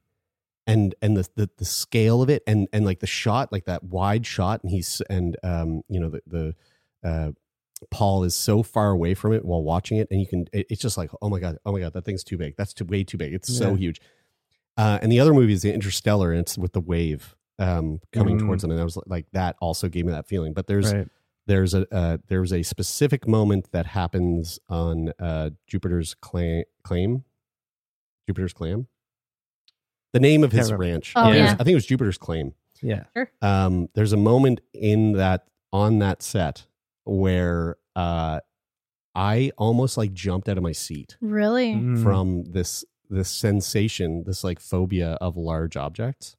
And and the, the the scale of it and and like the shot like that wide shot and he's and um you know the the uh Paul is so far away from it while watching it and you can it, it's just like oh my god oh my god that thing's too big that's too way too big it's so huge uh and the other movie is Interstellar and it's with the wave um coming Mm. towards them and I was like that also gave me that feeling but there's right. there's a uh, there's a specific moment that happens on uh, Jupiter's claim, claim, Jupiter's claim, The name of his Can't ranch. Oh, I think it was- yeah. I think it was Jupiter's claim. Yeah. Um, there's a moment in that on that set where uh, I almost like jumped out of my seat Really? Mm. from this this sensation, this like phobia of large objects.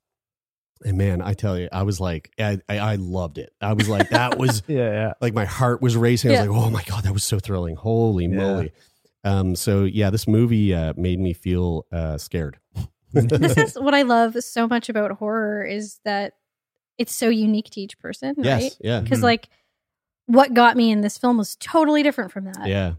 And man, I tell you, I was like, I, I, I loved it. I was like, that was Yeah, yeah. like my heart was racing. I was Yeah. like, oh my god, that was so thrilling! Holy Yeah. moly! Um, so yeah, this movie uh, made me feel uh, scared. this is what I love so much about horror is that it's so unique to each person, yes, right? yeah, Because Mhm. like what got me in this film was totally different from that. yeah,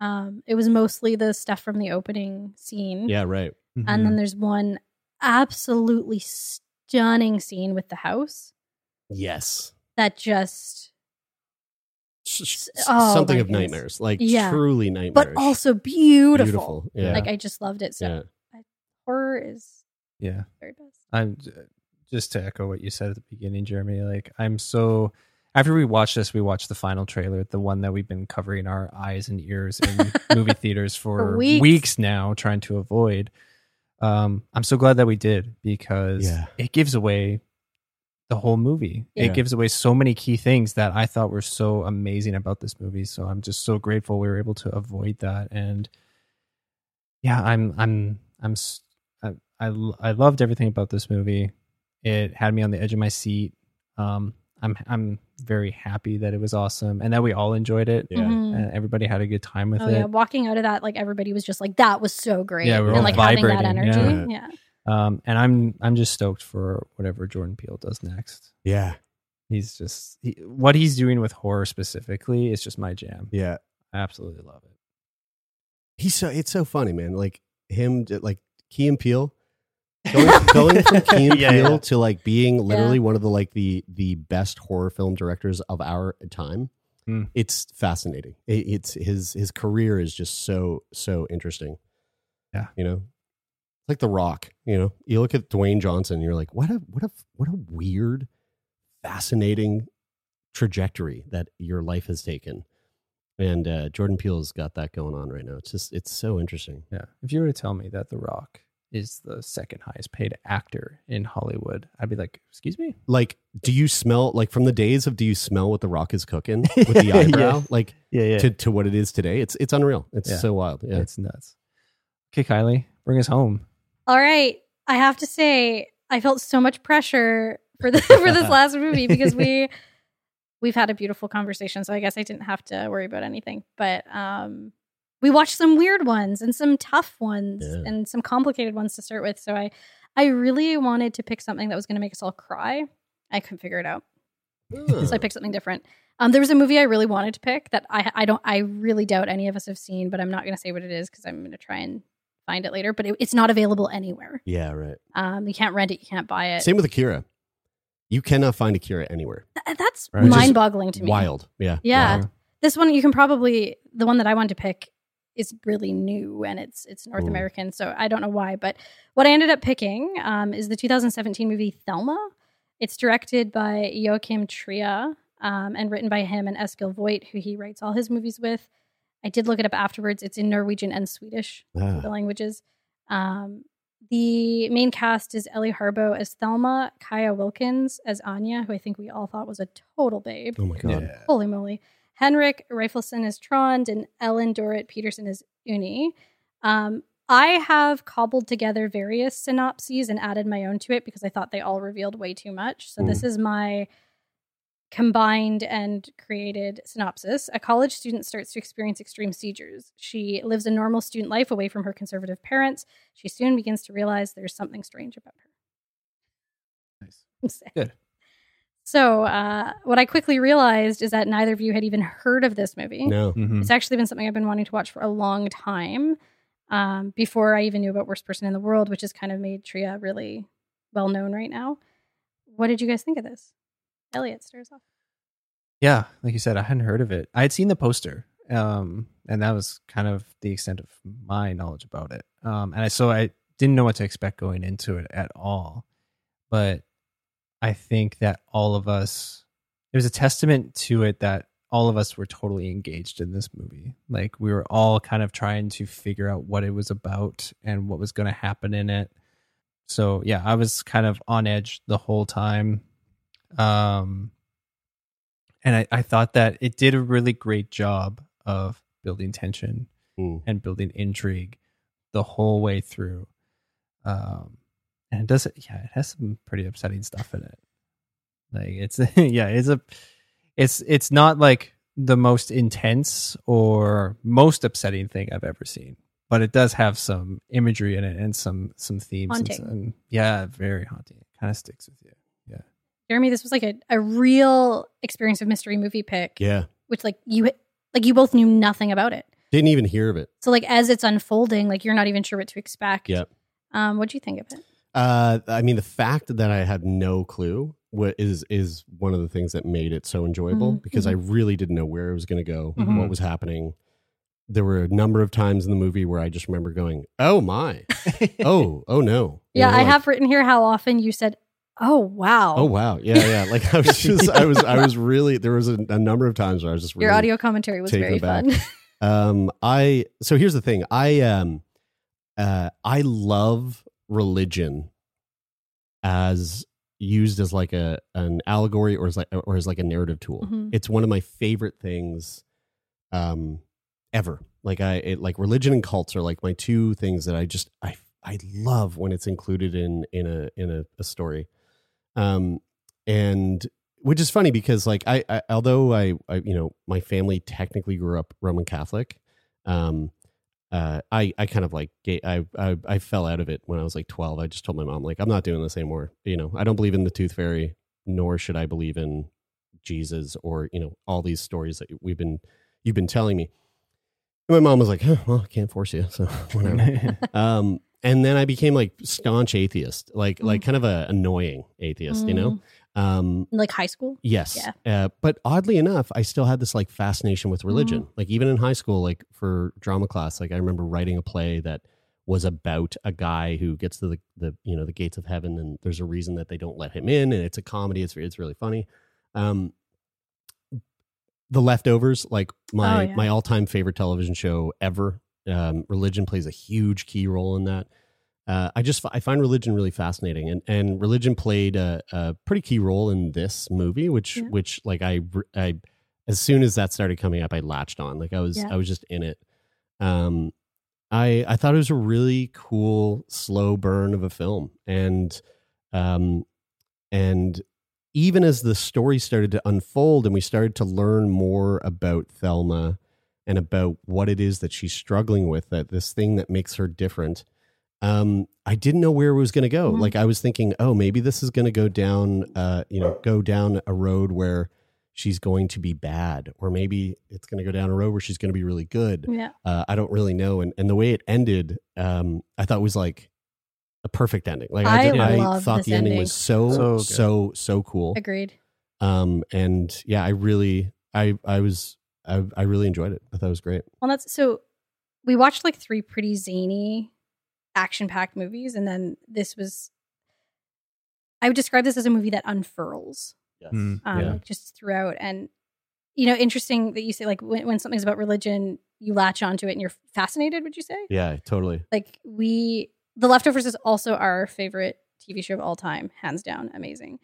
Um, it was mostly the stuff from the opening scene. yeah, right. Mm-hmm. And then there's one absolutely stunning scene with the house Yes, that just S- s- Oh, something of goodness. nightmares, like Yeah. truly nightmares, but also beautiful. Yeah, Like I just loved it. So yeah, horror is yeah. very best. I'm just to echo what you said at the beginning, Jeremie. Like I'm so. After we watched this, we watched the final trailer, the one that we've been covering our eyes and ears in movie theaters for, For weeks. weeks. now, trying to avoid. Um, I'm so glad that we did because Yeah. it gives away the whole movie. Yeah. It gives away so many key things that I thought were so amazing about this movie. So I'm just so grateful we were able to avoid that. And yeah, I'm I'm I'm s- I I, I loved everything about this movie. It had me on the edge of my seat. Um, I'm I'm very happy that it was awesome and that we all enjoyed it. yeah. Mhm. And everybody had a good time with Oh it. yeah, walking out of that, like everybody was just like, "That was so great," Yeah, we were and all like having that energy. yeah. Yeah, Um, and I'm I'm just stoked for whatever Jordan Peele does next. yeah, He's just he, what he's doing with horror specifically is just my jam. yeah. I absolutely love it. He's so it's so funny, man. Like him, like Key and Peele. Going, going from Key and Yeah, Peele yeah. to like being literally one of the like the the best horror film directors of our time. Hmm. It's fascinating. It, it's his his career is just so so interesting. Yeah. you know, like The Rock. You know, you look at Dwayne Johnson, you're like, what a what a what a weird, fascinating trajectory that your life has taken. And uh, Jordan Peele's got that going on right now. It's just it's so interesting. Yeah. If you were to tell me that The Rock is the second highest paid actor in Hollywood, I'd be like, excuse me? Like, do you smell like from the days of do you smell what the rock is cooking with the Yeah. eyebrow? Like Yeah, yeah. to, to what it is today. It's it's unreal. It's Yeah. so wild. Yeah. It's nuts. Okay, Kylie, bring us home. All right, I have to say, I felt so much pressure for the for this last movie because we we've had a beautiful conversation, so I guess I didn't have to worry about anything. But um, we watched some weird ones and some tough ones Yeah. and some complicated ones to start with. So I I really wanted to pick something that was going to make us all cry. I couldn't figure it out. so I picked something different. Um, there was a movie I really wanted to pick that I I don't I really doubt any of us have seen, but I'm not going to say what it is because I'm going to try and find it later. But it, it's not available anywhere. yeah, right. Um, you can't rent it, you can't buy it. Same with Akira. You cannot find Akira anywhere. Th- that's Right. Mind-boggling to me. Wild. Yeah. Yeah. Wild. This one you can probably the one that I wanted to pick is really new and it's it's North Ooh. American, so I don't know why. But what I ended up picking um, is the 2017 movie Thelma. It's directed by Joachim Trier um, and written by him and Eskil Vogt, who he writes all his movies with. I did look it up afterwards. It's in Norwegian and Swedish, Ah. the languages. Um, the main cast is Eili Harboe as Thelma, Kaya Wilkins as Anya, who I think we all thought was a total babe. Oh my god. Holy moly. Henrik Rafaelsen is Trond and Ellen Dorrit Petersen is Unni. Um, I have cobbled together various synopses and added my own to it because I thought they all revealed way too much. So this is my combined and created synopsis. A college student starts to experience extreme seizures. She lives a normal student life away from her conservative parents. She soon begins to realize there's something strange about her. Nice. Good. So, uh, what I quickly realized is that neither of you had even heard of this movie. No. Mhm. It's actually been something I've been wanting to watch for a long time. um, before I even knew about Worst Person in the World, which has kind of made Trier really well known right now. What did you guys think of this? Elliott, start us off. Yeah, like you said, I hadn't heard of it. I had seen the poster, um, and that was kind of the extent of my knowledge about it. Um, and I so I didn't know what to expect going into it at all. But I think that all of us, it was a testament to it that all of us were totally engaged in this movie. Like we were all kind of trying to figure out what it was about and what was going to happen in it. So yeah, I was kind of on edge the whole time. Um, and I, I thought that it did a really great job of building tension Mm. and building intrigue the whole way through. Um, and it does, yeah, it has some pretty upsetting stuff in it. Like it's, yeah, it's a, it's, it's not like the most intense or most upsetting thing I've ever seen, but it does have some imagery in it and some, some themes. and Haunting. some- yeah, very haunting. It kind of sticks with you. Yeah. Jeremie, this was like a, a real experience of mystery movie pick, Yeah. which like you like you both knew nothing about it. Didn't even hear of it. So like as it's unfolding, like you're not even sure what to expect. Yep. Um, what do you think of it? Uh, I mean, the fact that I had no clue what is is one of the things that made it so enjoyable Mhm, because I really didn't know where it was going to go, Mhm. what was happening. There were a number of times in the movie where I just remember going, "Oh my, oh oh no." You Yeah, know, I like, have written here how often you said, "Oh wow." Oh wow, yeah, yeah. Like I was just, I was, I was really. There was a, a number of times where I was just Your audio commentary was very fun. Um, I so here's the thing. I um, uh, I love religion as used as like a an allegory or as like or as like a narrative tool. Mhm. It's one of my favorite things, um, ever. Like I it, like religion and cults are like my two things that I just I I love when it's included in in a in a, a story. Um, and which is funny because like I, I although I, I you know my family technically grew up Roman Catholic, um, uh, I I kind of like I, I I fell out of it when I was like twelve. I just told my mom like I'm not doing this anymore. You know I don't believe in the tooth fairy, nor should I believe in Jesus or you know all these stories that we've been you've been telling me. And my mom was like, huh, well, I can't force you, so whatever. um, and then I became like staunch atheist, like like kind of a annoying atheist, you know. Um, like high school. Yes. Yeah. Uh, but oddly enough, I still had this like fascination with religion. Mm-hmm. Like even in high school, like for drama class, like I remember writing a play that was about a guy who gets to the, the you know the gates of heaven and there's a reason that they don't let him in and it's a comedy it's it's really funny um the leftovers like my Oh, yeah. my all-time favorite television show ever um religion plays a huge key role in that uh, I just I find religion really fascinating, and and religion played a, a pretty key role in this movie, which Yeah. which like I I as soon as that started coming up, I latched on. Like I was Yeah. I was just in it. Um, I I thought it was a really cool slow burn of a film, and um, and even as the story started to unfold and we started to learn more about Thelma and about what it is that she's struggling with, that this thing that makes her different um i didn't know where it was going to go Mhm. like i was thinking oh maybe this is going to go down uh you know go down a road where she's going to be bad or maybe it's going to go down a road where she's going to be really good Yeah. uh i don't really know and and the way it ended um i thought was like a perfect ending like i, I did, I love thought the ending, ending. was so So so good. so, cool Agreed. um and yeah i really i i was i i really enjoyed it i thought it was great Well, that's so. We watched like three pretty zany, action-packed movies, and then this was. I would describe this as a movie that unfurls, yes Mm, um, yeah like, just throughout. And you know, interesting that you say like when, when something's about religion, you latch onto it and you're fascinated. Would you say? yeah totally Like we, The Leftovers is also our favorite TV show of all time, hands down, amazing.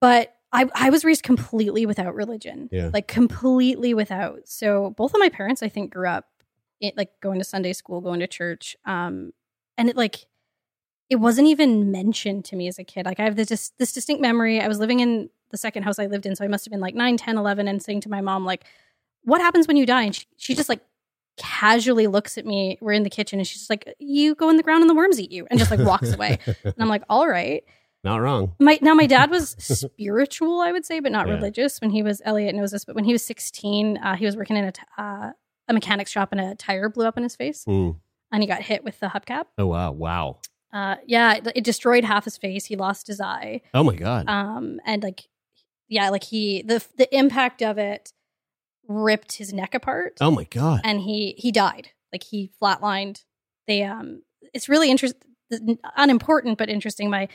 But I, I was raised completely without religion, Yeah. like completely without. So both of my parents, I think, grew up it, like going to Sunday school, going to church, um, and it like it wasn't even mentioned to me as a kid. Like I have this dis- this distinct memory. I was living in the second house I lived in, so I must have been like 9, 10, 11 and saying to my mom like, "What happens when you die?" And she, she just like casually looks at me. We're in the kitchen and she's just like, "You go in the ground and the worms eat you." And just like walks away. And I'm like, "All right." not wrong My now my dad was spiritual, I would say, but not Yeah. religious. When he was Elliott knows this, but when he was 16, uh, he was working in a t- uh, a mechanics shop and a tire blew up in his face. Mm. and he got hit with the hubcap. Oh wow, wow. Uh, yeah, it, it destroyed half his face. He lost his eye. Oh my god. Um, and like, yeah, like he the the impact of it ripped his neck apart, oh my god. and he he died. Like he flatlined. They um, it's really interesting, unimportant but interesting. My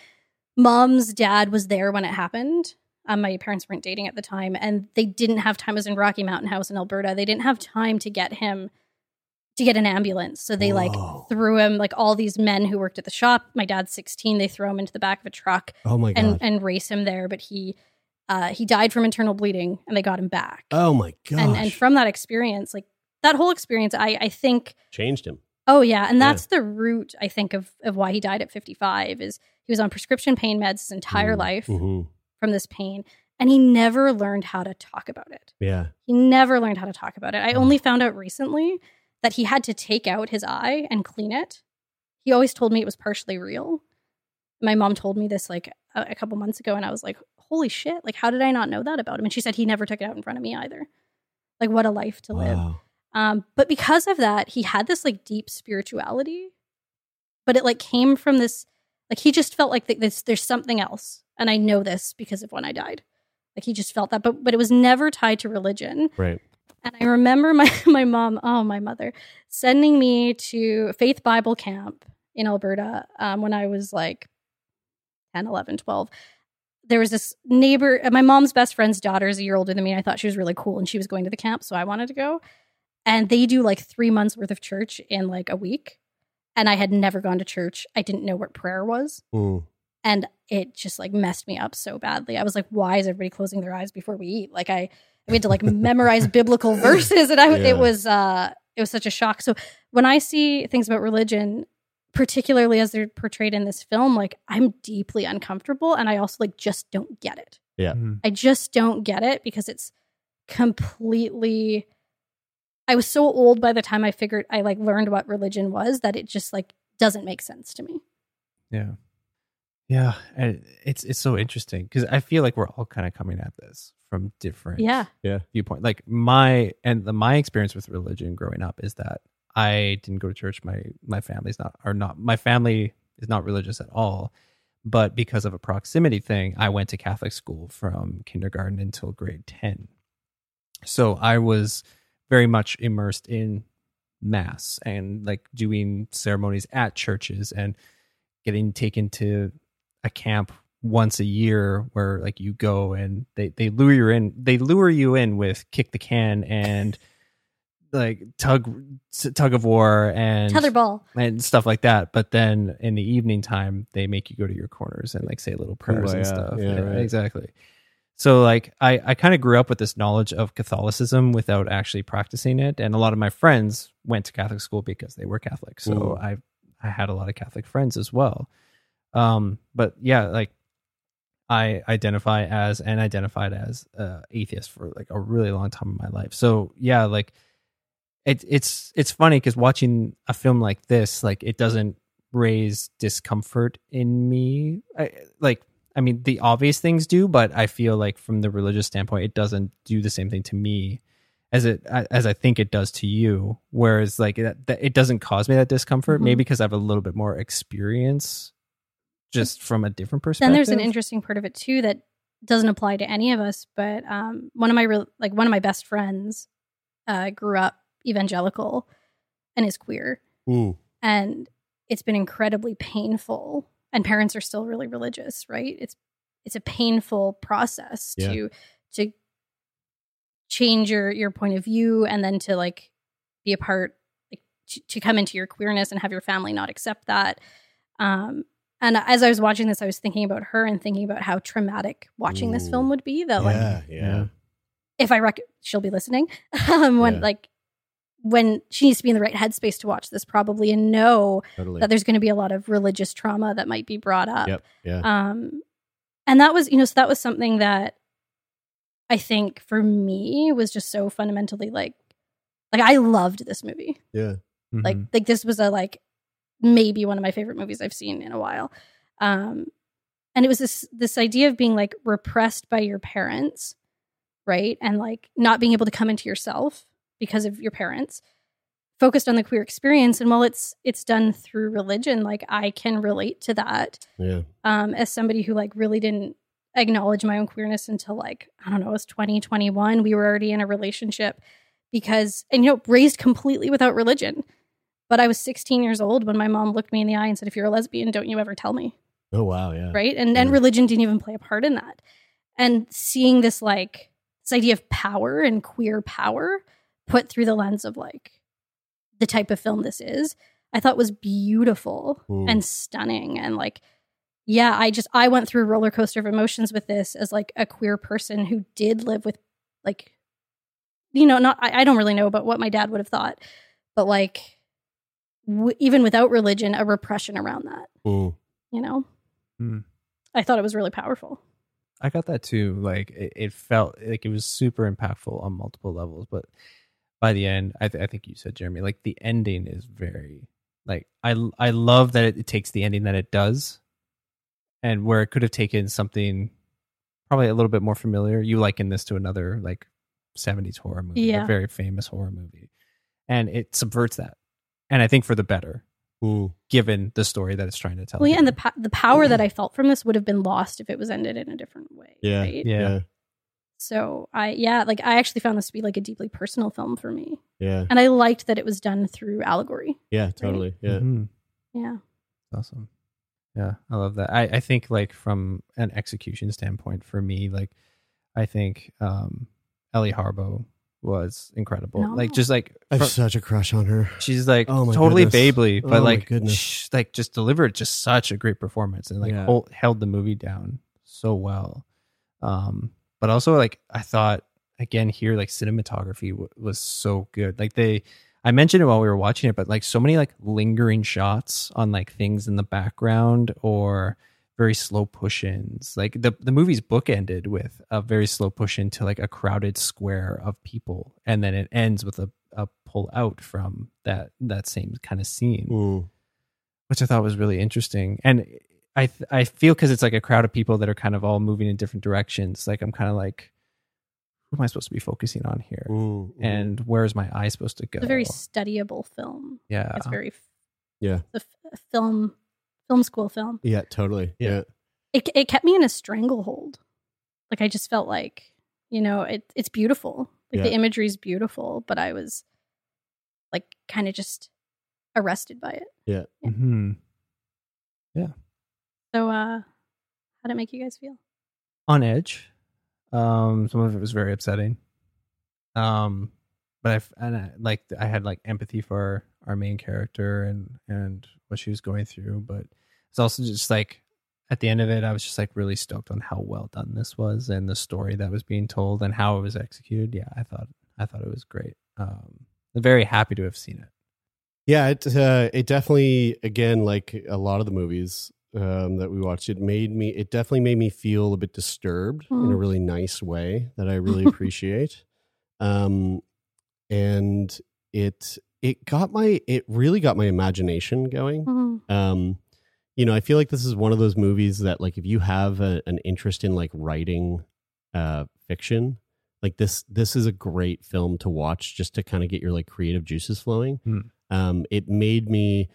mom's dad was there when it happened. Um, my parents weren't dating at the time, and they didn't have time. It was in Rocky Mountain House in Alberta. They didn't have time to get him to get an ambulance. So they like threw him like all these men who worked at the shop. My dad's sixteen. They throw him into the back of a truck oh my god. and and race him there. But he uh, he died from internal bleeding, and they got him back. oh my god! and and from that experience, like that whole experience, I I think Changed him. Oh yeah, and that's the root I think of of why he died at 55 is he was on prescription pain meds his entire Mm, life mhm. From this pain and he never learned how to talk about it. Yeah. He never learned how to talk about it. I only found out recently that he had to take out his eye and clean it. He always told me it was partially real. My mom told me this like a, a couple months ago and I was like, "Holy shit, like how did I not know that about him?" And she said he never took it out in front of me either. Like what a life to live. Um, but because of that, he had this like deep spirituality, but it like came from this, like he just felt like th- this, there's something else. And I know this because of when I died. Like he just felt that, but, but it was never tied to religion. Right. And I remember my, my mom, oh, my mother, sending me to Faith Bible Camp in Alberta um, when I was like 10, 11, 12. There was this neighbor, uh, my mom's best friend's daughter is a year older than me. I thought she was really cool and she was going to the camp. So I wanted to go. And they do like three months worth of church in like a week. And I had never gone to church. I didn't know what prayer was Mm. And it just like messed me up so badly. I was like, why is everybody closing their eyes before we eat? Like I we had to like memorize biblical verses and I Yeah. it was uh it was such a shock. So when I see things about religion, particularly as they're portrayed in this film, like I'm deeply uncomfortable and I also like just don't get it. Yeah. Mhm. I just don't get it because it's completely I was so old by the time I figured I like learned what religion was that it just like doesn't make sense to me. Yeah. Yeah. And it's it's so interesting because I feel like we're all kind of coming at this from different Yeah. yeah viewpoint. Like my and the, my experience with religion growing up is that I didn't go to church. My my family's not are not my family is not religious at all. But because of a proximity thing, I went to Catholic school from kindergarten until grade ten. So I was very much immersed in mass and like doing ceremonies at churches and getting taken to a camp once a year where like you go and they they lure you in they lure you in with kick the can and like tug tug of war and Tetherball. and stuff like that but then in the evening time they make you go to your corners and like say little prayers and yeah. stuff Yeah, right. exactly so like i i kind of grew up with this knowledge of catholicism without actually practicing it and a lot of my friends went to catholic school because they were catholic so Mm. i i had a lot of catholic friends as well um but yeah like i identify as and identified as uh atheist for like a really long time in my life. So yeah like it, it's it's funny because watching a film like this like it doesn't raise discomfort in me. I, like i mean the obvious things do but i feel like from the religious standpoint it doesn't do the same thing to me as it as i think it does to you. Whereas like that it doesn't cause me that discomfort. Mhm. maybe because i have a little bit more experience just from a different perspective Then there's an interesting part of it too that doesn't apply to any of us. But um, one of my real like one of my best friends uh, grew up evangelical and is queer, Mm. and it's been incredibly painful. And parents are still really religious, right? It's it's a painful process Yeah. to to change your your point of view and then to like be a part like to, to come into your queerness and have your family not accept that um and as i was watching this i was thinking about her and thinking about how traumatic watching this film would be that like yeah, yeah. if i rec- she'll be listening um when Yeah. like when she needs to be in the right headspace to watch this probably and know Totally. that there's going to be a lot of religious trauma that might be brought up Yep. Yeah. um and that was you know so that was something that i think for me was just so fundamentally like like i loved this movie yeah. like Mhm. like this was a like maybe one of my favorite movies i've seen in a while. Um and it was this this idea of being like repressed by your parents right? And like not being able to come into yourself because of your parents focused on the queer experience. And while it's it's done through religion like i can relate to that Yeah. um as somebody who like really didn't acknowledge my own queerness until like i don't know it was 2021 we were already in a relationship because and you know raised completely without religion but i was 16 years old when my mom looked me in the eye and said if you're a lesbian don't you ever tell me Oh wow. Yeah. right and and religion didn't even play a part in that and seeing this like this idea of power and queer power put through the lens of like the type of film this is i thought was beautiful Mm. and stunning and like yeah i just i went through a roller coaster of emotions with this as like a queer person who did live with like you know not i, I don't really know about what my dad would have thought but like w- even without religion a repression around that Mm. you know Hmm. i thought it was really powerful I got that too. Like it, it felt like it was super impactful on multiple levels, but by the end, I, th- I think you said Jeremie, like the ending is very like I I love that it, it takes the ending that it does, and where it could have taken something probably a little bit more familiar. You liken this to another like '70s horror movie, Yeah. a very famous horror movie, and it subverts that, and I think for the better, Mm. given the story that it's trying to tell. well yeah and the po- the power that i felt from this would have been lost if it was ended in a different way Yeah. right? Yeah. Yeah. so i yeah like i actually found this to be like a deeply personal film for me Yeah. and i liked that it was done through allegory Yeah. Totally. Yeah. Mhm. yeah awesome yeah i love that i i think like from an execution standpoint for me like i think um Eili Harboe was incredible No. like just like I have fro- such a crush on her. she's like Oh my totally goodness. babely Oh but my like sh- like just delivered just such a great performance and like Yeah. hold, held the movie down so well um but also like i thought again here like cinematography w- was so good like they i mentioned it while we were watching it but like so many like lingering shots on like things in the background or very slow push-ins like the the movie's book ended with a very slow push into like a crowded square of people and then it ends with a, a pull out from that that same kind of scene Mm. which I thought was really interesting. And I th- I feel because it's like a crowd of people that are kind of all moving in different directions. Like I'm kind of like, who am I supposed to be focusing on here? Mm. Mm. And where is my eye supposed to go? it's a very studyable film yeah, it's very yeah. the f- film film school film Yeah. Totally. Yeah. Yeah. it, it kept me in a stranglehold like i just felt like you know it, it's beautiful like the imagery is beautiful but i was like kind of just arrested by it Yeah. hmm yeah. so uh how did it make you guys feel on edge. Um, some of it was very upsetting. Um, but I f- and I, like I had like empathy for our main character and and what she was going through, but it's also just like at the end of it, I was just like really stoked on how well done this was and the story that was being told and how it was executed. Yeah, I thought I thought it was great. Um, I'm very happy to have seen it. Yeah, it uh, it definitely again like a lot of the movies um, that we watched, it made me it definitely made me feel a bit disturbed in a Mm. really nice way that I really appreciate. Um, and it it got my it really got my imagination going. Mhm. Um, you know, I feel like this is one of those movies that like if you have a, an interest in like writing uh fiction, like this this is a great film to watch just to kind of get your like creative juices flowing. Hmm. Um it made me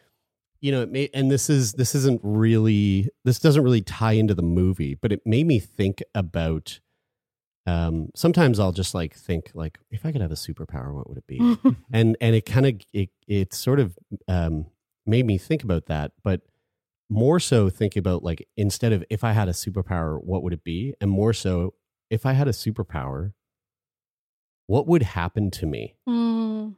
you know, it made and this is this isn't really this doesn't really tie into the movie, but it made me think about um sometimes I'll just like think like if I could have a superpower, what would it be? and and it kind of it it sort of um made me think about that but more so think about like instead of if i had a superpower what would it be and more so if i had a superpower what would happen to me Mm,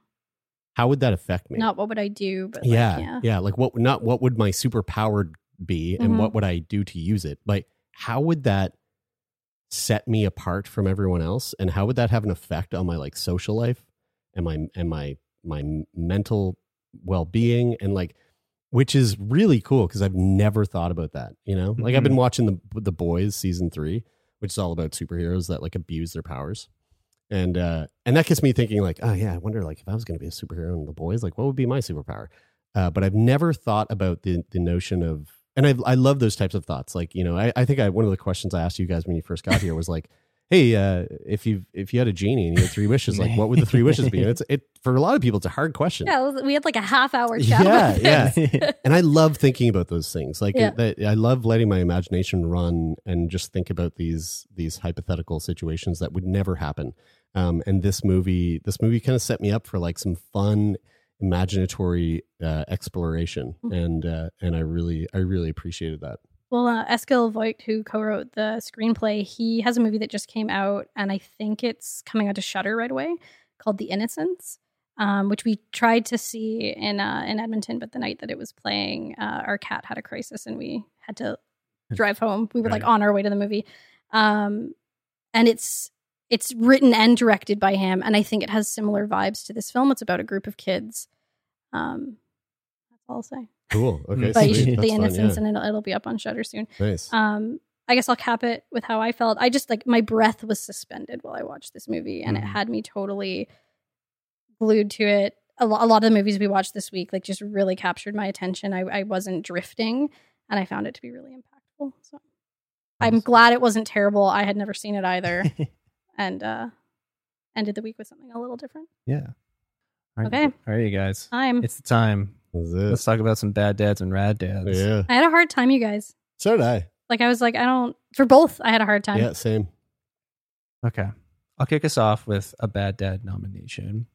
how would that affect me not what would I do, but like, yeah, yeah. yeah like what not what would my superpower be and Mhm. what would i do to use it like how would that set me apart from everyone else? And how would that have an effect on my like social life and my and my my mental well-being? And like which is really cool because i've never thought about that you know? Like i've been watching the the boys season three which is all about superheroes that like abuse their powers. And uh and that gets me thinking like oh yeah i wonder like if i was going to be a superhero in the boys like what would be my superpower? Uh, but i've never thought about the the notion of and I, I love those types of thoughts like you know I, I think I, one of the questions i asked you guys when you first got here was like hey, uh, if you if you had a genie and you had three wishes, like what would the three wishes be? And it's it for a lot of people, it's a hard question. Yeah, we had like a half hour chat. Yeah, yeah. and I love thinking about those things. Like Yeah. that, I love letting my imagination run and just think about these these hypothetical situations that would never happen. Um, and this movie, this movie kind of set me up for like some fun, imaginatory uh, exploration, Mhm. and uh, and I really, I really appreciated that. Well, uh, Eskil Vogt, who co-wrote the screenplay, he has a movie that just came out, and I think it's coming out to Shudder right away, called The Innocents, um, which we tried to see in uh, in Edmonton, but the night that it was playing, uh, our cat had a crisis, and we had to drive home. We were like on our way to the movie, um, and it's it's written and directed by him, and I think it has similar vibes to this film. It's about a group of kids. Um, that's all I'll say. Cool. Okay. But you should, That's The fun, Innocents, yeah. and it'll, it'll be up on Shudder soon. nice. Um, I guess I'll cap it with how I felt. I just like my breath was suspended while I watched this movie, and it Mhm. had me totally glued to it. A, lo- a lot of the movies we watched this week, like, just really captured my attention. I, I wasn't drifting, and I found it to be really impactful. So I'm glad it wasn't terrible. I had never seen it either, and uh, ended the week with something a little different. yeah. All right, Okay. All right, you guys. I'm. It's the time. That's Let's talk about some bad dads and rad dads. Yeah. I had a hard time, you guys. So did I. Like I was like, I don't. For both, I had a hard time. Yeah. Same. Okay. I'll kick us off with a bad dad nomination.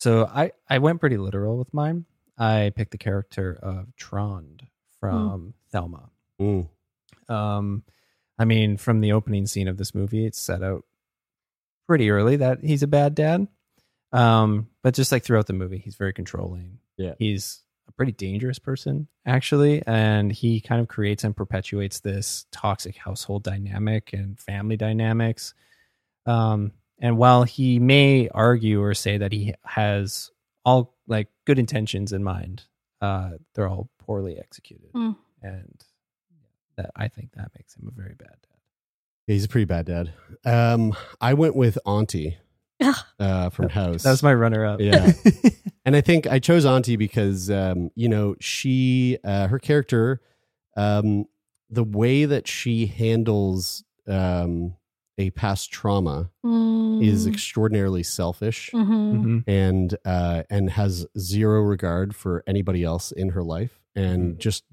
So I, I went pretty literal with mine. I picked the character of Trond from Thelma. Mm. Um, I mean, from the opening scene of this movie, it's set out pretty early that he's a bad dad. Um, but just like throughout the movie, he's very controlling. Yeah. He's a pretty dangerous person, actually. And he kind of creates and perpetuates this toxic household dynamic and family dynamics. Um, and while he may argue or say that he has all like good intentions in mind, uh, they're all poorly executed. Mm. And that I think that makes him a very bad dad. Yeah, he's a pretty bad dad. Um, I went with Auntie uh, from House. That was my runner up. Yeah. and I think I chose Auntie because um, you know she uh, her character, um, the way that she handles um, a past trauma is Mm. extraordinarily selfish Mhm. Mhm. and uh, and has zero regard for anybody else in her life and Mhm. just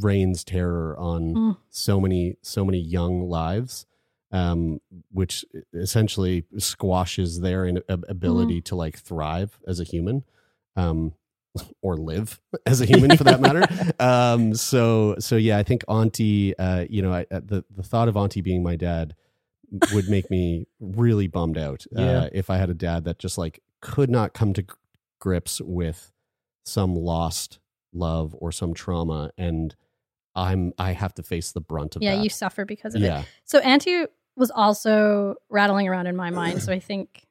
rains terror on Mm. so many so many young lives um which essentially squashes their in- ab- ability to like thrive as a human um or live as a human for that matter um so so yeah i think auntie uh you know I, uh, the the thought of auntie being my dad would make me really bummed out Yeah. uh, if i had a dad that just like could not come to gr- grips with some lost love or some trauma and i'm i have to face the brunt of Yeah, that you suffer because of it. yeah So Auntie was also rattling around in my mind. So I think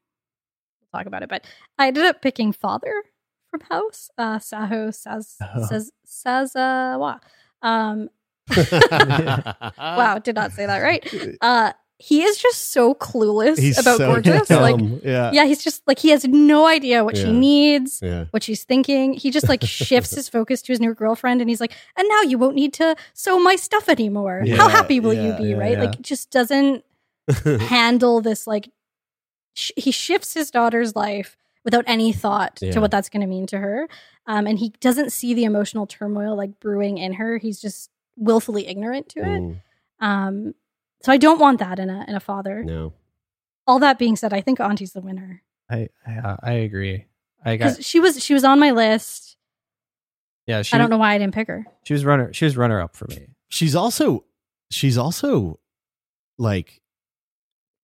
we'll talk about it. But I ended up picking Father from House, uh, Saho Saz, Oh. Saz, Sazawa. Um, wow, did not say that right. Uh, he is just so clueless he's about so gorgeous. Like, yeah yeah, he's just like he has no idea what she needs, yeah what she's thinking. He just like shifts his focus to his new girlfriend, and he's like, "And now you won't need to sew my stuff anymore. How happy will yeah, you be?" yeah, right? yeah. Like, just doesn't handle this. Like, sh- he shifts his daughter's life without any thought Yeah. to what that's going to mean to her, um, and he doesn't see the emotional turmoil like brewing in her. He's just willfully ignorant to it. Mm, Um, so I don't want that in a in a father. no All that being said, I think Auntie's the winner I, I I agree. I got she was she was on my list. yeah. She, I don't know why I didn't pick her. She was runner. She was runner up for me. she's also she's also like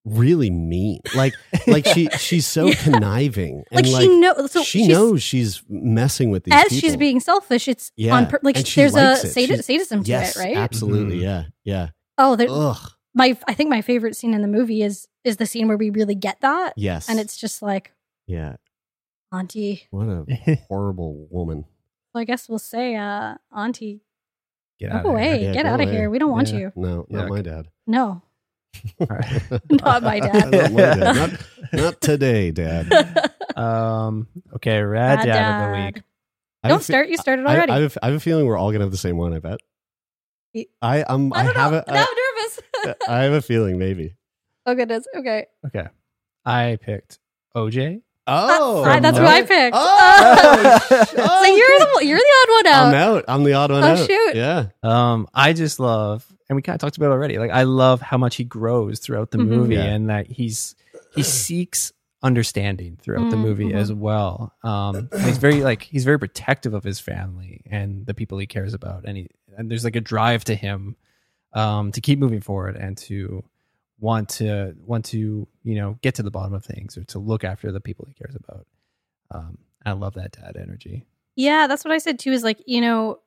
really mean like like she she's so Yeah. conniving Like, and she knows. So she she's- knows she's messing with these as people. she's being selfish. It's Yeah, on pur- like she there's a likes it. sadi- She's- sadism to yes it, right? absolutely Mhm. yeah yeah Oh, there, ugh my I think my favorite scene in the movie is is the scene where we really get that, yes and it's just like yeah Auntie. what a horrible woman Well, I guess we'll say uh Auntie, Get go out of away, Yeah, get go out of away. here. We don't want Yeah. you. no not Yuck. my dad No. Not my dad. not my dad not, not today dad Um. Okay. Rad Bad dad, of the dad. week. I have Don't a fe- start. You started I, already. I, have, I have a feeling we're all gonna have the same one. I bet. Y- I um I, I don't have know. a, now I, I'm nervous. I have a feeling maybe. Oh goodness. Okay. Okay. I picked OJ. Oh, I- that's who I picked. Oh, so you're the you're the odd one out. I'm out. I'm the odd one Oh, out. Oh shoot. Yeah. Um, I just love, and we kind of talked about it already. Like, I love how much he grows throughout the Mhm. movie, Yeah. and that he's he seeks understanding throughout the Mm, movie mhm. as well. Um, he's very like he's very protective of his family and the people he cares about, and he and there's like a drive to him um, to keep moving forward and to want to want to you know get to the bottom of things or to look after the people he cares about. Um, I love that dad energy. Yeah, that's what I said too. Is like you know,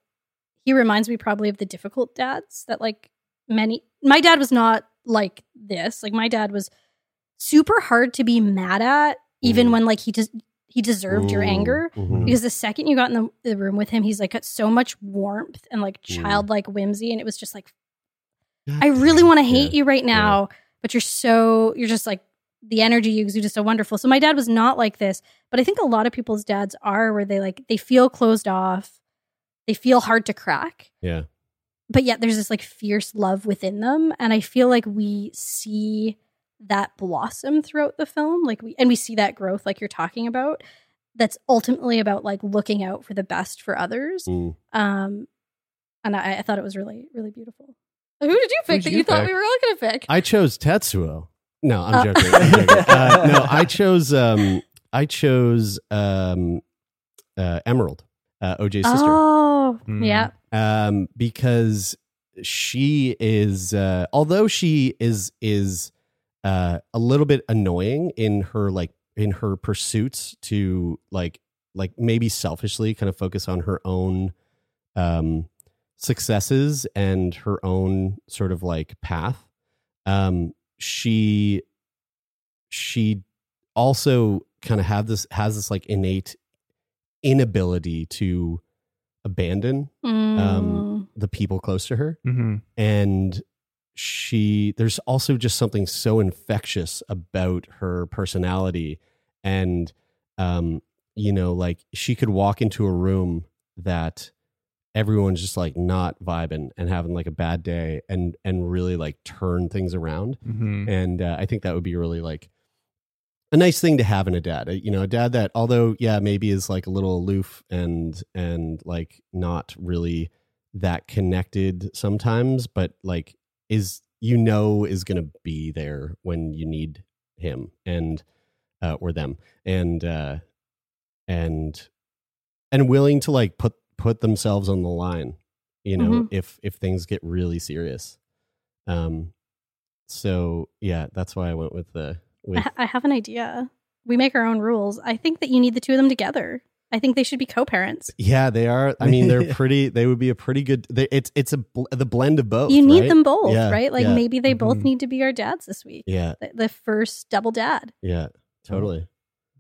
he reminds me probably of the difficult dads that like many. My dad was not like this. Like my dad was super hard to be mad at, even Mm. when like he just he deserved your anger. mhm. Because the second you got in the, the room with him, he's like got so much warmth and like Mm. childlike whimsy, and it was just like I really want to hate Yeah. you right now, but you're so you're just like the energy you exude is so wonderful. So my dad was not like this, but I think a lot of people's dads are where they like they feel closed off, they feel hard to crack, Yeah. but yet there's this like fierce love within them, and I feel like we see that blossom throughout the film, like we and we see that growth, like you're talking about. That's ultimately about like looking out for the best for others. Mm. Um, and I, I thought it was really, really beautiful. Who did you pick Who'd that you you thought pick? we were all going to pick? I chose Tetsuo. No, I'm Uh, joking. I'm joking. Uh, no, I chose um I chose um uh Emerald, uh OJ's sister. Oh, Mm. yeah. um, because she is uh, although she is is uh, a little bit annoying in her like in her pursuits to like like maybe selfishly kind of focus on her own um, successes and her own sort of like path um, she she also kind of have this has this like innate inability to abandon Mm. the people close to her Mm-hmm. and she there's also just something so infectious about her personality and um you know like she could walk into a room that everyone's just like not vibing and having like a bad day and and really like turn things around Mm-hmm. and uh, I think that would be really like a nice thing to have in a dad. Uh, You know, a dad that although yeah maybe is like a little aloof and and like not really that connected sometimes, but like is you know is going to be there when you need him and uh, or them and uh, and and willing to like put put themselves on the line. You know, Mhm. if if things get really serious. Um, so yeah, that's why I went with the I, ha- I have an idea. We make our own rules. I think that you need the two of them together. I think they should be co-parents. yeah they are. I mean, they're pretty. They would be a pretty good. They, it's it's a bl- the blend of both. you need right? them both, Yeah, right? Like yeah. maybe they both Mhm. need to be our dads this week. Yeah, The, the first double dad. yeah, totally.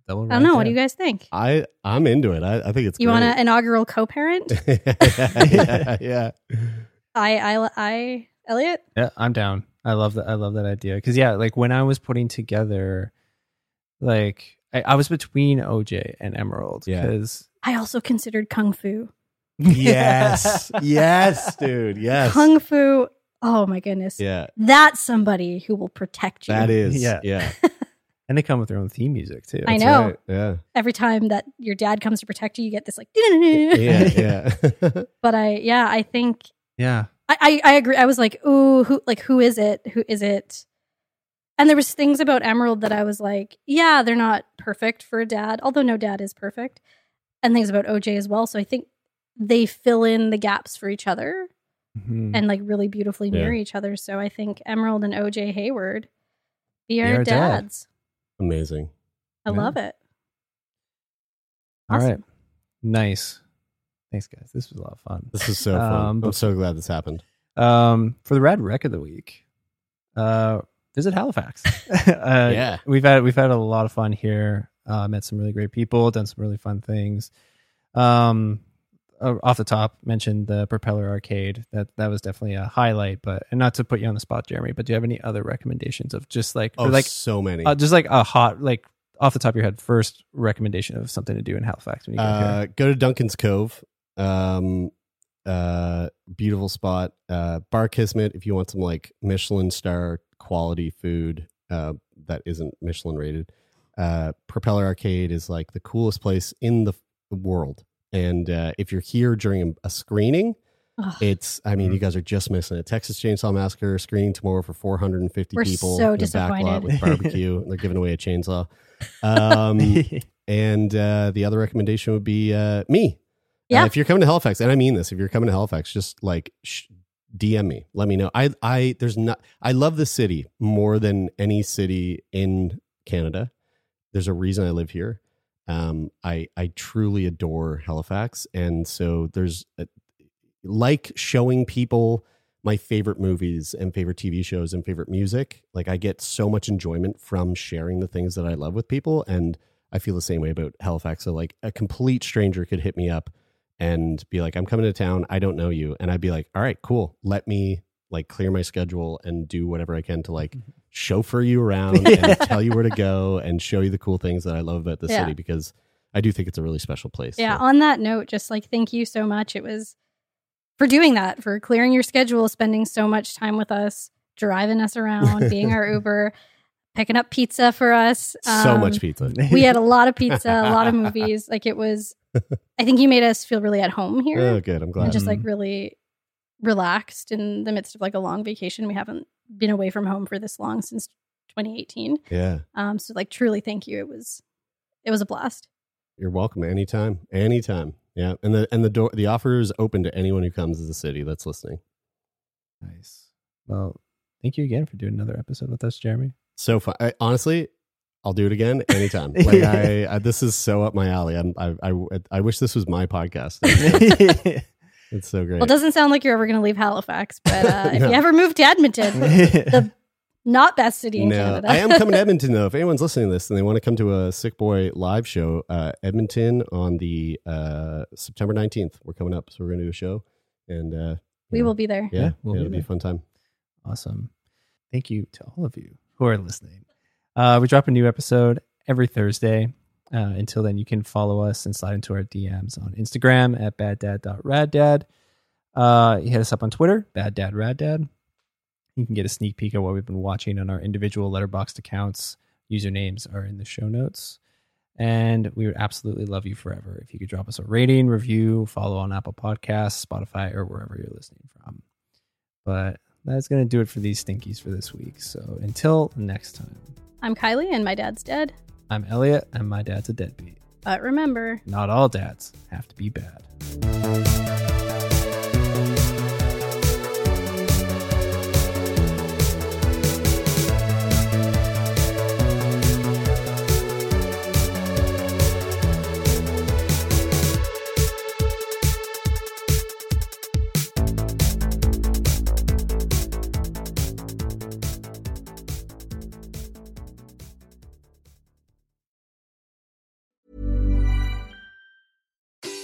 Double I don't know. What do you guys think? I I'm into it. I, I think it's you want an inaugural co-parent? yeah, yeah. I, I, I, Elliott. Yeah, I'm down. I love that. I love that idea because yeah, like when I was putting together, like I, I was between OJ and Emerald Yeah. because I also considered kung fu. Yes, yes, dude. Yes, Kung fu. Oh my goodness. yeah. That's somebody who will protect you. That is Yeah. yeah. and they come with their own theme music too. I That's know. right, Yeah, Every time that your dad comes to protect you, you get this like. yeah, yeah. But I, yeah, I think Yeah, I, I, I agree. I was like, ooh, who, like, who is it? Who is it? And there was things about Emerald that I was like, yeah, they're not perfect for a dad, although no dad is perfect, and things about OJ as well. So I think they fill in the gaps for each other Mhm. and like really beautifully mirror each other. So I think Emerald and OJ Haywood be Be our, our dad. dads. Amazing. I Yeah. love it. all right, Awesome. nice. Thanks, guys. This was a lot of fun. This is so fun. Um, I'm so glad this happened. Um, for the rad wreck of the week, uh, visit Halifax. uh, Yeah. we've had we've had a lot of fun here. Uh, met some really great people, done some really fun things. Um, uh, off the top, mentioned the Propeller Arcade. That that was definitely a highlight. But and not to put you on the spot, Jeremie, but do you have any other recommendations of just like Oh, like so many. uh, just like a hot like off the top of your head first recommendation of something to do in Halifax when you Uh, go to Duncan's Cove. Um, uh, beautiful spot. Uh, Bar Kismet if you want some like Michelin star quality food. uh, that isn't Michelin rated. Uh, Propeller Arcade is like the coolest place in the world. And uh, if you're here during a, a screening, Ugh. it's, I mean, you guys are just missing it. Texas Chainsaw Massacre screening tomorrow for 450 We're people. so in the back lot disappointed. with barbecue. and they're giving away a chainsaw. Um, and uh, the other recommendation would be uh, me. Uh, Yeah. if you're coming to Halifax, and I mean this, if you're coming to Halifax, just like sh- DM me. Let me know. I I there's not. I love the city more than any city in Canada. There's a reason I live here. Um, I I truly adore Halifax, and so there's a, like showing people my favorite movies and favorite TV shows and favorite music. Like I get so much enjoyment from sharing the things that I love with people, and I feel the same way about Halifax. So like a complete stranger could hit me up and be like, "I'm coming to town. I don't know you," and I'd be like, "All right, cool. Let me like clear my schedule and do whatever I can to like chauffeur you around and tell you where to go and show you the cool things that I love about the Yeah. city because I do think it's a really special place. Yeah. So- On that note, just like thank you so much. It was for doing that, for clearing your schedule, spending so much time with us, driving us around, being our Uber, picking up pizza for us. so Um, much pizza. We had a lot of pizza, a lot of movies. Like it was, I think you made us feel really at home here Oh, good. I'm glad. and just like really relaxed in the midst of like a long vacation. We haven't been away from home for this long since 2018. yeah. Um, so like truly thank you. It was, it was a blast. You're welcome anytime. Anytime. Yeah. And the and the door the offer is open to anyone who comes to the city that's listening. nice. Well, thank you again for doing another episode with us, Jeremie. So fun. I, honestly, I'll do it again anytime. Like I, I this is so up my alley. I'm, I, I I wish this was my podcast. It's, it's so great. Well, it doesn't sound like you're ever going to leave Halifax, but uh, if you ever move to Edmonton, the not best city in no, Canada. I am coming to Edmonton though. If anyone's listening to this and they want to come to a Sickboy live show, uh, Edmonton on the uh, September 19th, we're coming up, so we're going to do a show, and uh, we know, will be there. Yeah, Yeah, we'll yeah, be it'll be a fun time. Awesome. Thank you to all of you who are listening. Uh, we drop a new episode every Thursday. Uh, until then, you can follow us and slide into our DMs on Instagram at baddad.raddad. Uh, hit us up on Twitter, baddadraddad. You can get a sneak peek at what we've been watching on our individual Letterboxd accounts. Usernames are in the show notes. And we would absolutely love you forever if you could drop us a rating, review, follow on Apple Podcasts, Spotify, or wherever you're listening from. But that's going to do it for these stinkies for this week. So until next time, I'm Kylie, and my dad's dead. I'm Elliott, and my dad's a deadbeat. But remember, Not all dads have to be bad.